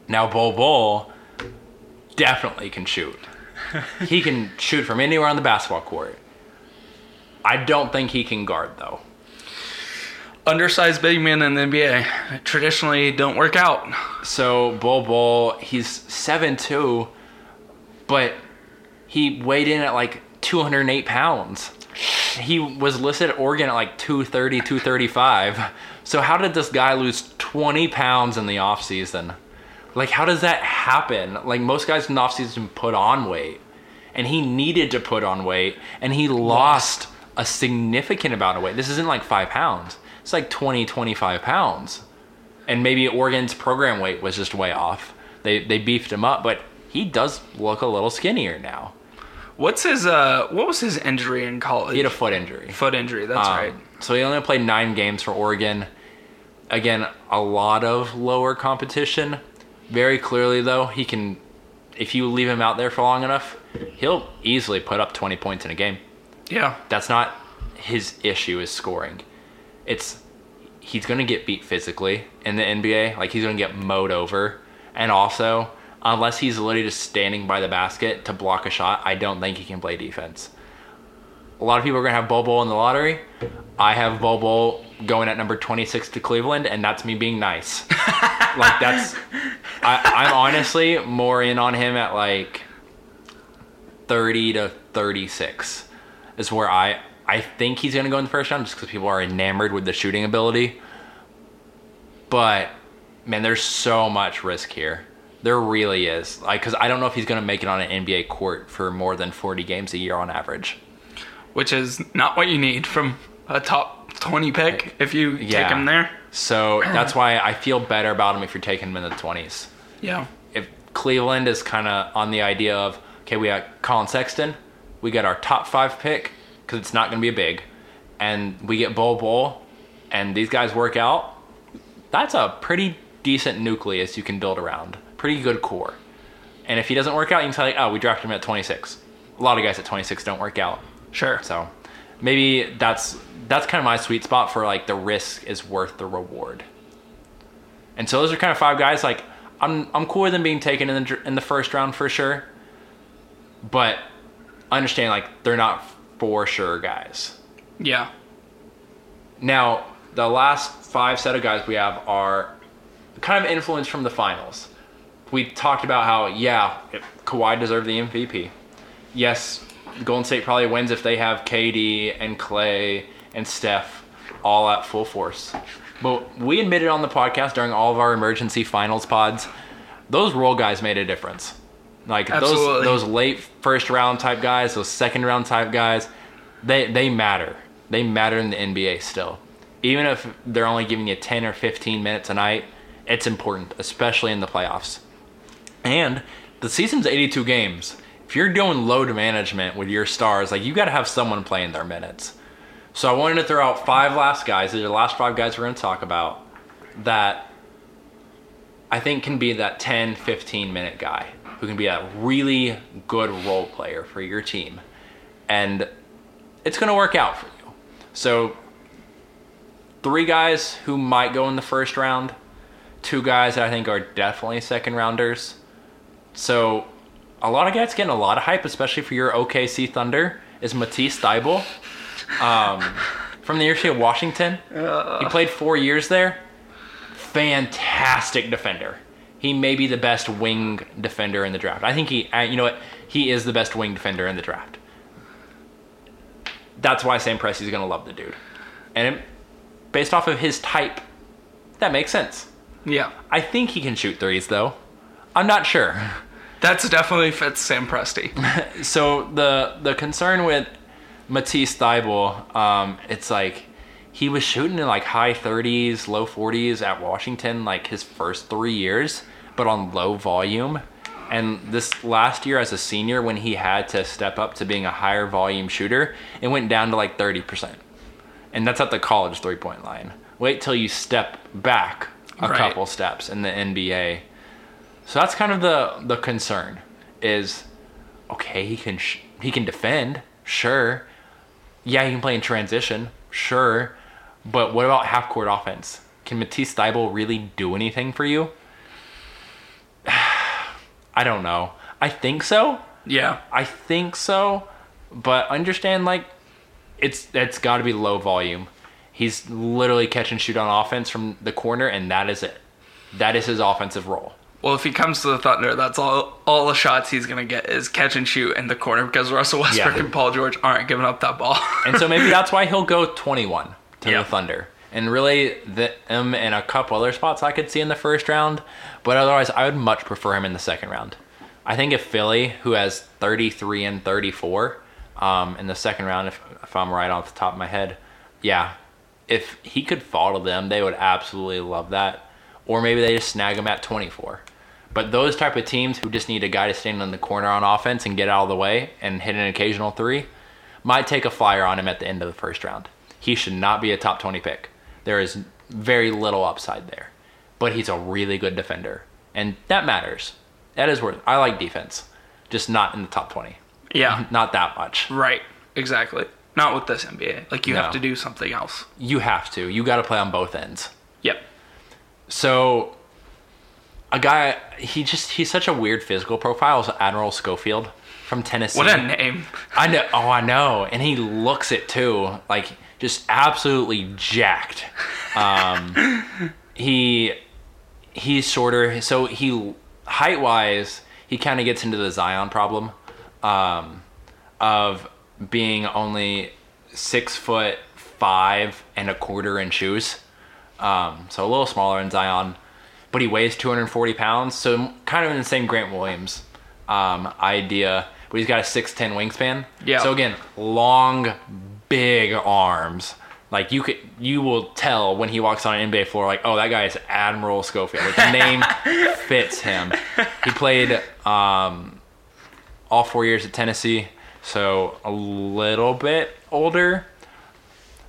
Now Bol Bol definitely can shoot. [laughs] he can shoot from anywhere on the basketball court. I don't think he can guard though. Undersized big men in the NBA traditionally don't work out. So Bol Bol, he's seven two, but he weighed in at like 208 pounds. He was listed at Oregon at like 230, 235. So how did this guy lose 20 pounds in the offseason? Like how does that happen? Like most guys in the offseason put on weight. And he needed to put on weight and he lost a significant amount of weight. This isn't like five pounds. It's like 20, 25 pounds and maybe Oregon's program weight was just way off. They they beefed him up, but he does look a little skinnier now. What's his uh what was his injury in college? He had a foot injury. foot injury, that's Um, right. So he only played nine games for Oregon. Again, a lot of lower competition. Very clearly, though, he can. If you leave him out there for long enough, he'll easily put up 20 points in a game. Yeah. That's not his issue is scoring. It's he's going to get beat physically in the NBA. Like he's going to get mowed over. And also, unless he's literally just standing by the basket to block a shot, I don't think he can play defense. A lot of people are going to have Bol in the lottery. I have Bol going at number 26 to Cleveland, and that's me being nice. [laughs] like that's I, I'm honestly more in on him at like 30 to 36 is where I I think he's going to go in the first round just because people are enamored with the shooting ability. But man, there's so much risk here. There really is. Like cuz I don't know if he's going to make it on an NBA court for more than 40 games a year on average. Which is not what you need from a top 20 pick if you take him there. So that's why I feel better about him if you're taking him in the 20s. Yeah. if Cleveland is kind of on the idea of okay, we got Collin Sexton, we got our top five pick because it's not going to be a big, and we get Bol Bol, and these guys work out. That's a pretty decent nucleus you can build around. Pretty good core. And if he doesn't work out, you can say, like, oh, we drafted him at 26. A lot of guys at 26 don't work out. Sure. So maybe that's that's kind of my sweet spot for like the risk is worth the reward. And so those are kind of five guys. Like I'm I'm cool with them being taken in the in the first round for sure, but I understand like they're not for sure guys. Yeah. Now the last five set of guys we have are kind of influenced from the finals. We talked about how yeah, Kawhi deserved the MVP. Yes, Golden State probably wins if they have KD and Clay and Steph all at full force. But we admitted on the podcast during all of our emergency finals pods, those role guys made a difference. Like Absolutely. those those late first round type guys, those second round type guys, they they matter. They matter in the NBA still. Even if they're only giving you 10 or 15 minutes a night, it's important, especially in the playoffs. And the season's 82 games. If you're doing load management with your stars, like you got to have someone playing their minutes. So I wanted to throw out five last guys. These are the last five guys we're going to talk about that I think can be that 10, 15 minute guy who can be a really good role player for your team. And it's going to work out for you. So three guys who might go in the first round, two guys that I think are definitely second rounders. So a lot of guys getting a lot of hype, especially for your OKC Thunder, is Matisse Thybulle um, from the University of Washington. He played four years there. Fantastic defender. He may be the best wing defender in the draft. I think he, uh, you know what, he is the best wing defender in the draft. That's why Sam Presti's gonna love the dude, and it, based off of his type, that makes sense. Yeah. I think he can shoot threes though. I'm not sure. That's definitely fits Sam Presti. [laughs] So the the concern with Matisse Thybulle, um, it's like he was shooting in like high 30s, low 40s at Washington like his first three years, but on low volume. And this last year as a senior, when he had to step up to being a higher volume shooter, it went down to like 30%. And that's at the college three point line. Wait till you step back a Right. couple steps in the NBA. So that's kind of the the concern is okay, he can sh- he can defend, sure. Yeah, he can play in transition, sure. But what about half court offense? Can Matisse Thybulle really do anything for you? [sighs] I don't know. I think so. yeah. I think so, but understand like it's it's got to be low volume. He's literally catch and shoot on offense from the corner, and that is it. That is his offensive role. Well, if he comes to the Thunder, that's all. All the shots he's gonna get is catch and shoot in the corner because Russell Westbrook Yeah. and Paul George aren't giving up that ball. [laughs] And so maybe that's why he'll go 21 to Yeah. the Thunder. And really, the, him and a couple other spots I could see in the first round. But otherwise, I would much prefer him in the second round. I think if Philly, who has 33 and 34 um, in the second round, if, if I'm right off the top of my head, yeah, if he could fall to them, they would absolutely love that. Or maybe they just snag him at 24. But those type of teams who just need a guy to stand in the corner on offense and get out of the way and hit an occasional three might take a flyer on him at the end of the first round. He should not be a top 20 pick. There is very little upside there. But he's a really good defender. And that matters. That is worth I like defense. Just not in the top 20. yeah. [laughs] Not that much. Right. Exactly. Not with this NBA. Like you No. have to do something else. You have to. You got to play on both ends. Yep. So a guy he just he's such a weird physical profile is Admiral Schofield from Tennessee. What a name. I know. Oh, I know. And he looks it too. Like just absolutely jacked. Um, [laughs] he he's shorter, so he height wise he kind of gets into the Zion problem um, of being only six foot five and a quarter in shoes. Um, so a little smaller than Zion, but he weighs 240 pounds. So kind of in the same Grant Williams um, idea, but he's got a 6'10 wingspan. Yeah. So again, long, big arms. Like you could, you will tell when he walks on an NBA floor, like, oh, that guy is Admiral Schofield. Like the name [laughs] fits him. He played um, all four years at Tennessee, so a little bit older.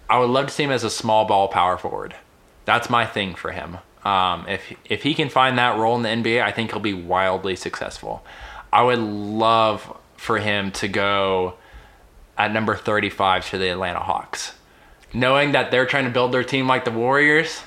I would love to see him as a small ball power forward. That's my thing for him. Um, if if he can find that role in the NBA, I think he'll be wildly successful. I would love for him to go at number 35 to the Atlanta Hawks, knowing that they're trying to build their team like the Warriors.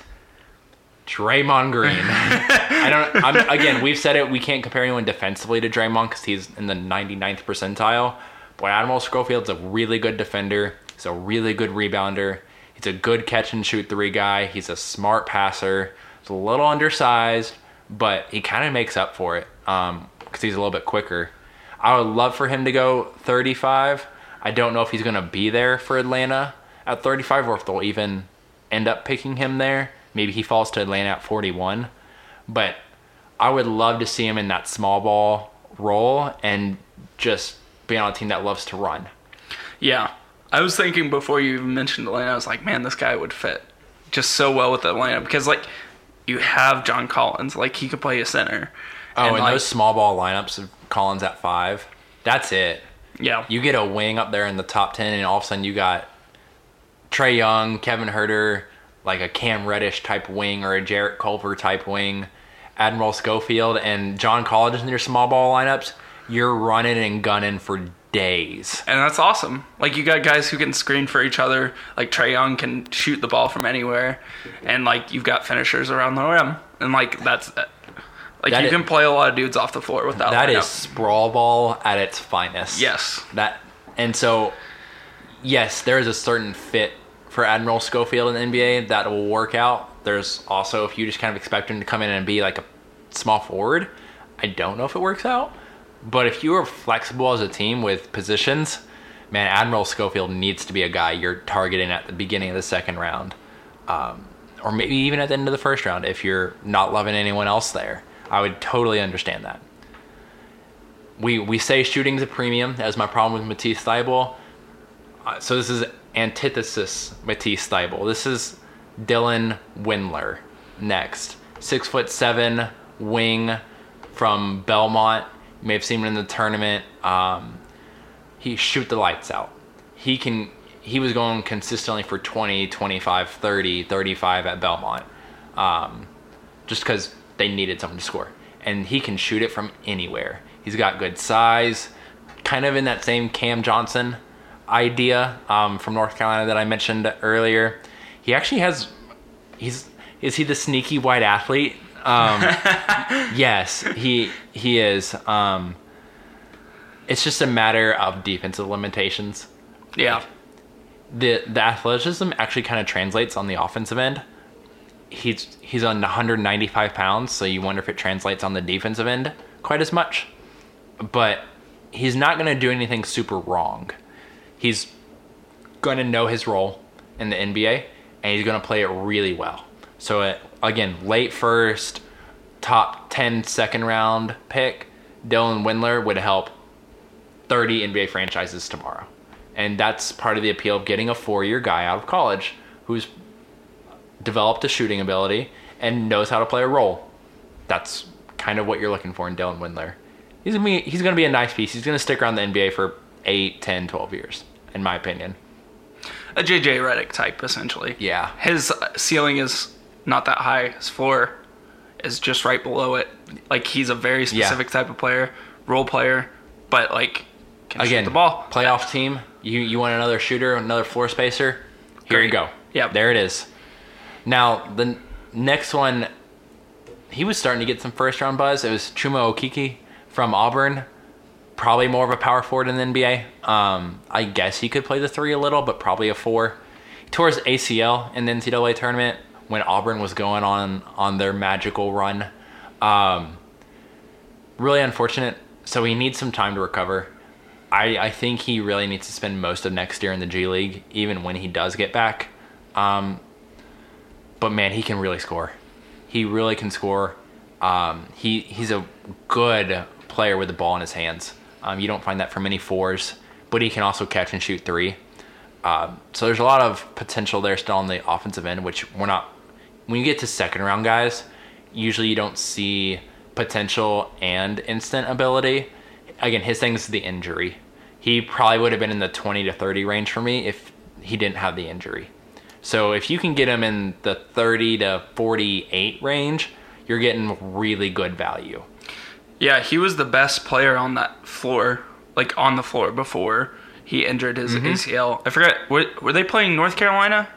Draymond Green. [laughs] I don't. I'm, again, we've said it. We can't compare anyone defensively to Draymond because he's in the 99th percentile. But Admiral Schofield's a really good defender. He's a really good rebounder. He's a good catch and shoot three guy. He's a smart passer. A little undersized, but he kind of makes up for it um, because he's a little bit quicker. I would love for him to go 35. I don't know if he's going to be there for Atlanta at 35 or if they'll even end up picking him there. Maybe he falls to Atlanta at 41. But I would love to see him in that small ball role and just be on a team that loves to run. Yeah. I was thinking before you even mentioned Atlanta, I was like, man, this guy would fit just so well with Atlanta because like you have John Collins, like he could play a center. Oh, and, like, those small ball lineups of Collins at five, that's it. yeah, You get a wing up there in the top 10, and all of a sudden you got Trae Young, Kevin Huerter, like a Cam Reddish type wing or a Jarrett Culver type wing, Admiral Schofield, and John Collins in your small ball lineups. You're running and gunning for days. and that's awesome. Like you got guys who can screen for each other. Like Trae Young can shoot the ball from anywhere, and like you've got finishers around the rim, and like that's uh, like That you is- can play a lot of dudes off the floor with that. That lineup. is sprawl ball at its finest. yes, That and so yes, there is a certain fit for Admiral Schofield in the NBA that will work out. There's also if you just kind of expect him to come in and be like a small forward, I don't know if it works out. But if you are flexible as a team with positions, man, Admiral Schofield needs to be a guy you're targeting at the beginning of the second round, um, or maybe even at the end of the first round if you're not loving anyone else there. I would totally understand that. We we say shooting's a premium. That's my problem with Matisse Thybulle. Uh, so this is antithesis Matisse Thybulle. This is Dylan Windler next. Six foot seven wing from Belmont. May have seen him in the tournament. Um, he shoot the lights out. He can. He was going consistently for 20, 25, 30, 35 at Belmont, um, just because they needed someone to score. And he can shoot it from anywhere. He's got good size, kind of in that same Cam Johnson idea um, from North Carolina that I mentioned earlier. He actually has. He's is he the sneaky white athlete? Um, [laughs] yes, he he is. Um, it's just a matter of defensive limitations. Yeah. The the athleticism actually kind of translates on the offensive end. He's he's on 195 pounds, so you wonder if it translates on the defensive end quite as much. But he's not going to do anything super wrong. He's going to know his role in the NBA, and he's going to play it really well. So uh, again, late first, top 10 second round pick, Dylan Windler would help 30 NBA franchises tomorrow. And that's part of the appeal of getting a four year guy out of college who's developed a shooting ability and knows how to play a role. That's kind of what you're looking for in Dylan Windler. He's gonna be he's gonna be a nice piece. He's gonna stick around the NBA for 8, 10, 12 years, in my opinion. A JJ Redick type, essentially. Yeah. His ceiling is not that high. His floor is just right below it. Like he's a very specific type of player, role player, but like can Again, shoot the ball. playoff team. You you want another shooter, another floor spacer? Here you go. Yep. there it is. Now the n- next one, he was starting to get some first round buzz. It was Chuma Okeke from Auburn. Probably more of a power forward in the NBA. Um, I guess he could play the three a little, but probably a four. He tore his ACL in the NCAA tournament when Auburn was going on on their magical run. Um, really unfortunate. So he needs some time to recover. I, I think he really needs to spend most of next year in the G League, even when he does get back. Um, but man, he can really score. He really can score. Um, he he's a good player with the ball in his hands. Um, you don't find that from many fours, but he can also catch and shoot three. Um, so there's a lot of potential there still on the offensive end, which we're not. When you get to second round guys, usually you don't see potential and instant ability. Again, his thing is the injury. He probably would have been in the 20 to 30 range for me if he didn't have the injury. So if you can get him in the 30 to 48 range, you're getting really good value. Yeah, he was the best player on that floor, like on the floor before he injured his Mm-hmm. ACL. I forget. Were, were they playing North Carolina?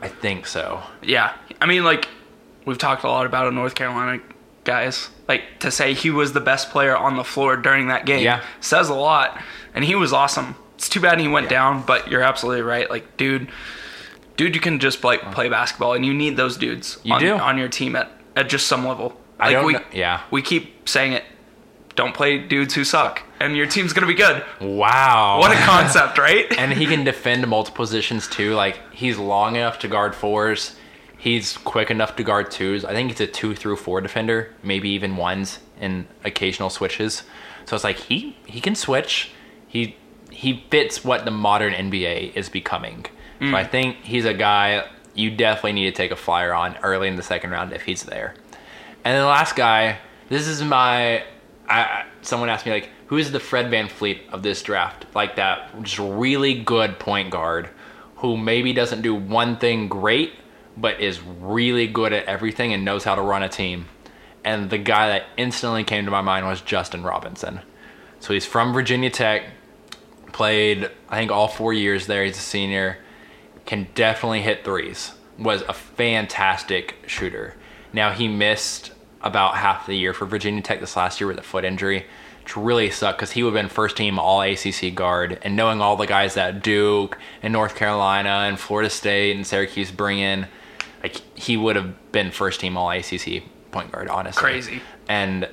I think so. Yeah. I mean, like, we've talked a lot about a North Carolina guys. Like, to say he was the best player on the floor during that game Yeah. says a lot. And he was awesome. It's too bad he went Yeah. down, but you're absolutely right. Like, dude, dude, you can just like play basketball, and you need those dudes You on, do. on your team at, at just some level. I Like, don't we, kn- yeah. We keep saying it. Don't play dudes who suck, and your team's gonna be good. Wow. What a concept, [laughs] right? and he can defend multiple positions too. Like he's long enough to guard fours. He's quick enough to guard twos. I think he's a two through four defender, maybe even ones in occasional switches. So it's like he he can switch. He he fits what the modern NBA is becoming. So I mm. think he's a guy you definitely need to take a flyer on early in the second round if he's there. And then the last guy, this is my. I, I- someone asked me like, who is the Fred VanVleet of this draft? Like that, just really good point guard, who maybe doesn't do one thing great, but is really good at everything and knows how to run a team. And the guy that instantly came to my mind was Justin Robinson. So he's from Virginia Tech, played I think all four years there. He's a senior, can definitely hit threes. Was a fantastic shooter. Now he missed about half the year for Virginia Tech this last year with a foot injury, which really sucked because he would have been first team All ACC guard. And knowing all the guys that Duke and North Carolina and Florida State and Syracuse bring in, like he would have been first team All ACC point guard. Honestly, Crazy. and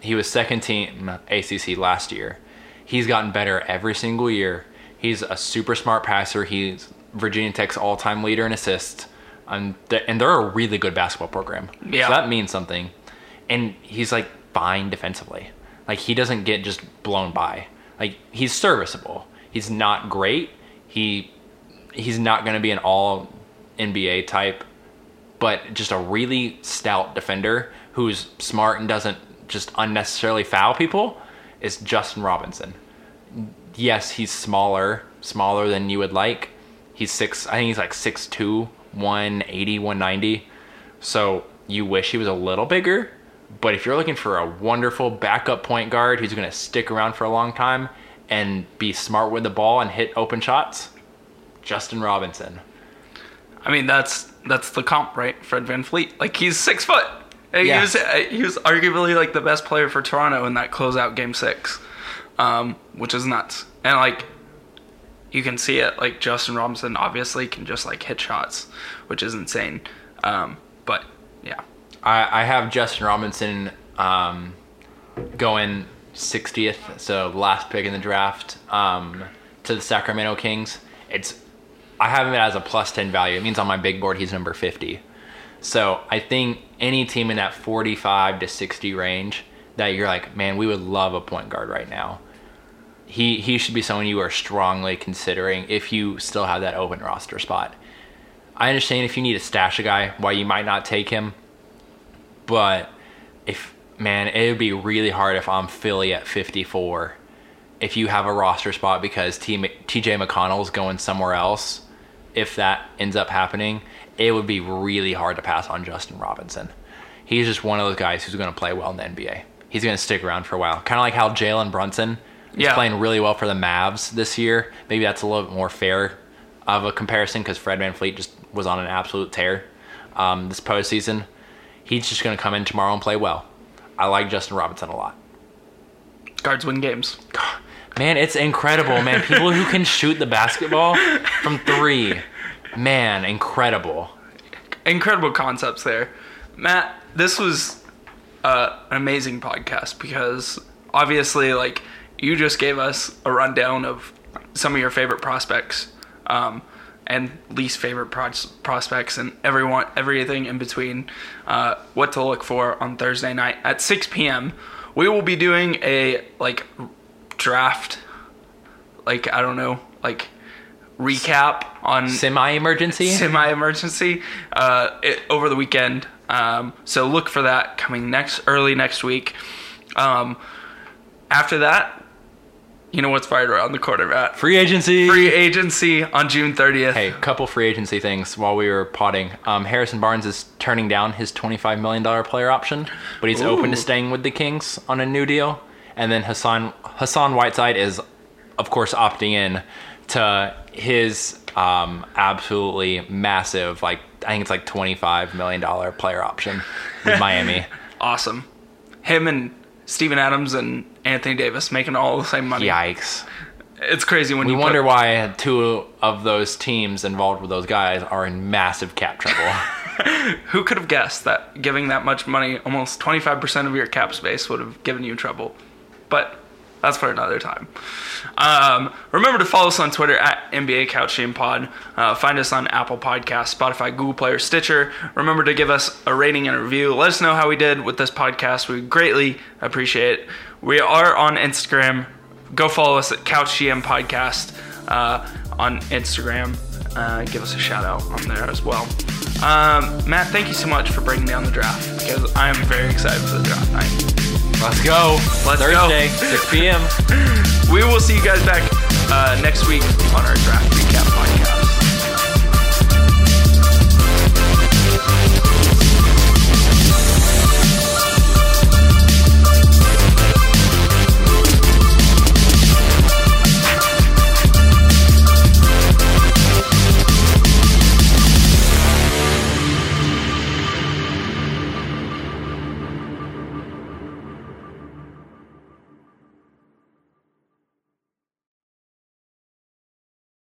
he was second team ACC last year. He's gotten better every single year. He's a super smart passer. He's Virginia Tech's all-time leader in assists, and th- and they're a really good basketball program. Yeah. so that means something. And he's like fine defensively. Like he doesn't get just blown by. Like he's serviceable. He's not great. He he's not going to be an all NBA type, but just a really stout defender who's smart and doesn't just unnecessarily foul people is Justin Robinson. Yes, he's smaller, smaller than you would like. He's six, I think he's like 6'2, 180, 190. So you wish he was a little bigger, but if you're looking for a wonderful backup point guard who's going to stick around for a long time and be smart with the ball and hit open shots, Justin Robinson. I mean, that's that's the comp, right? Fred VanVleet. Like he's six foot. And Yeah. He was uh, he was arguably like the best player for Toronto in that closeout game six, um, which is nuts. And like you can see it. Like Justin Robinson obviously can just like hit shots, which is insane. Um, but yeah, I, I have Justin Robinson um, going 60th, so last pick in the draft um, to the Sacramento Kings. It's I have him as a plus 10 value. It means on my big board he's number 50. So I think any team in that 45 to 60 range that you're like, man, we would love a point guard right now. He he should be someone you are strongly considering if you still have that open roster spot. I understand if you need to stash a guy, why you might not take him but if man, it would be really hard if I'm Philly at 54. If you have a roster spot because TJ McConnell's going somewhere else, if that ends up happening, it would be really hard to pass on Justin Robinson. He's just one of those guys who's going to play well in the NBA. He's going to stick around for a while. Kind of like how Jalen Brunson is Yeah. playing really well for the Mavs this year. Maybe that's a little bit more fair of a comparison because Fred VanVleet just was on an absolute tear um, this postseason. He's just going to come in tomorrow and play well. I like Justin Robinson a lot. guards win games. Man, it's incredible, man. People who can shoot the basketball from three. Man, incredible. incredible concepts there. Matt, this was uh, an amazing podcast because obviously, like, you just gave us a rundown of some of your favorite prospects um, and least favorite pros- prospects and everyone, everything in between. Uh, what to look for on Thursday night at 6 p.m. We will be doing a like draft, like I don't know, like recap on Semi emergency? semi-emergency uh, it, over the weekend. Um, so look for that coming next early next week. Um, after that, you know what's right around the corner, Matt. Free agency. Free agency on June 30th. Hey, a couple free agency things while we were potting. Um, Harrison Barnes is turning down his $25 million player option, but he's open to staying with the Kings on a new deal. And then Hassan Hassan Whiteside is, of course, opting in to his um, absolutely massive, like I think it's like $25 million player option with [laughs] Miami. Awesome. Him and Steven Adams and Anthony Davis making all the same money. Yikes. It's crazy when We you wonder put, why two of those teams involved with those guys are in massive cap trouble. [laughs] who could have guessed that giving that much money, almost 25% of your cap space would have given you trouble. But that's for another time. Um, remember to follow us on Twitter at NBA Couch GM Pod. Uh, find us on Apple Podcasts, Spotify, Google Play, or Stitcher. Remember to give us a rating and a review. Let us know how we did with this podcast. We greatly appreciate it. We are on Instagram. Go follow us at Couch GM Podcast uh, on Instagram. Uh, give us a shout out on there as well. Um, Matt, thank you so much for breaking down the draft because I am very excited for the draft night. Let's go. Let's go. Thursday, 6 p.m. We will see you guys back uh, next week on our draft recap podcast.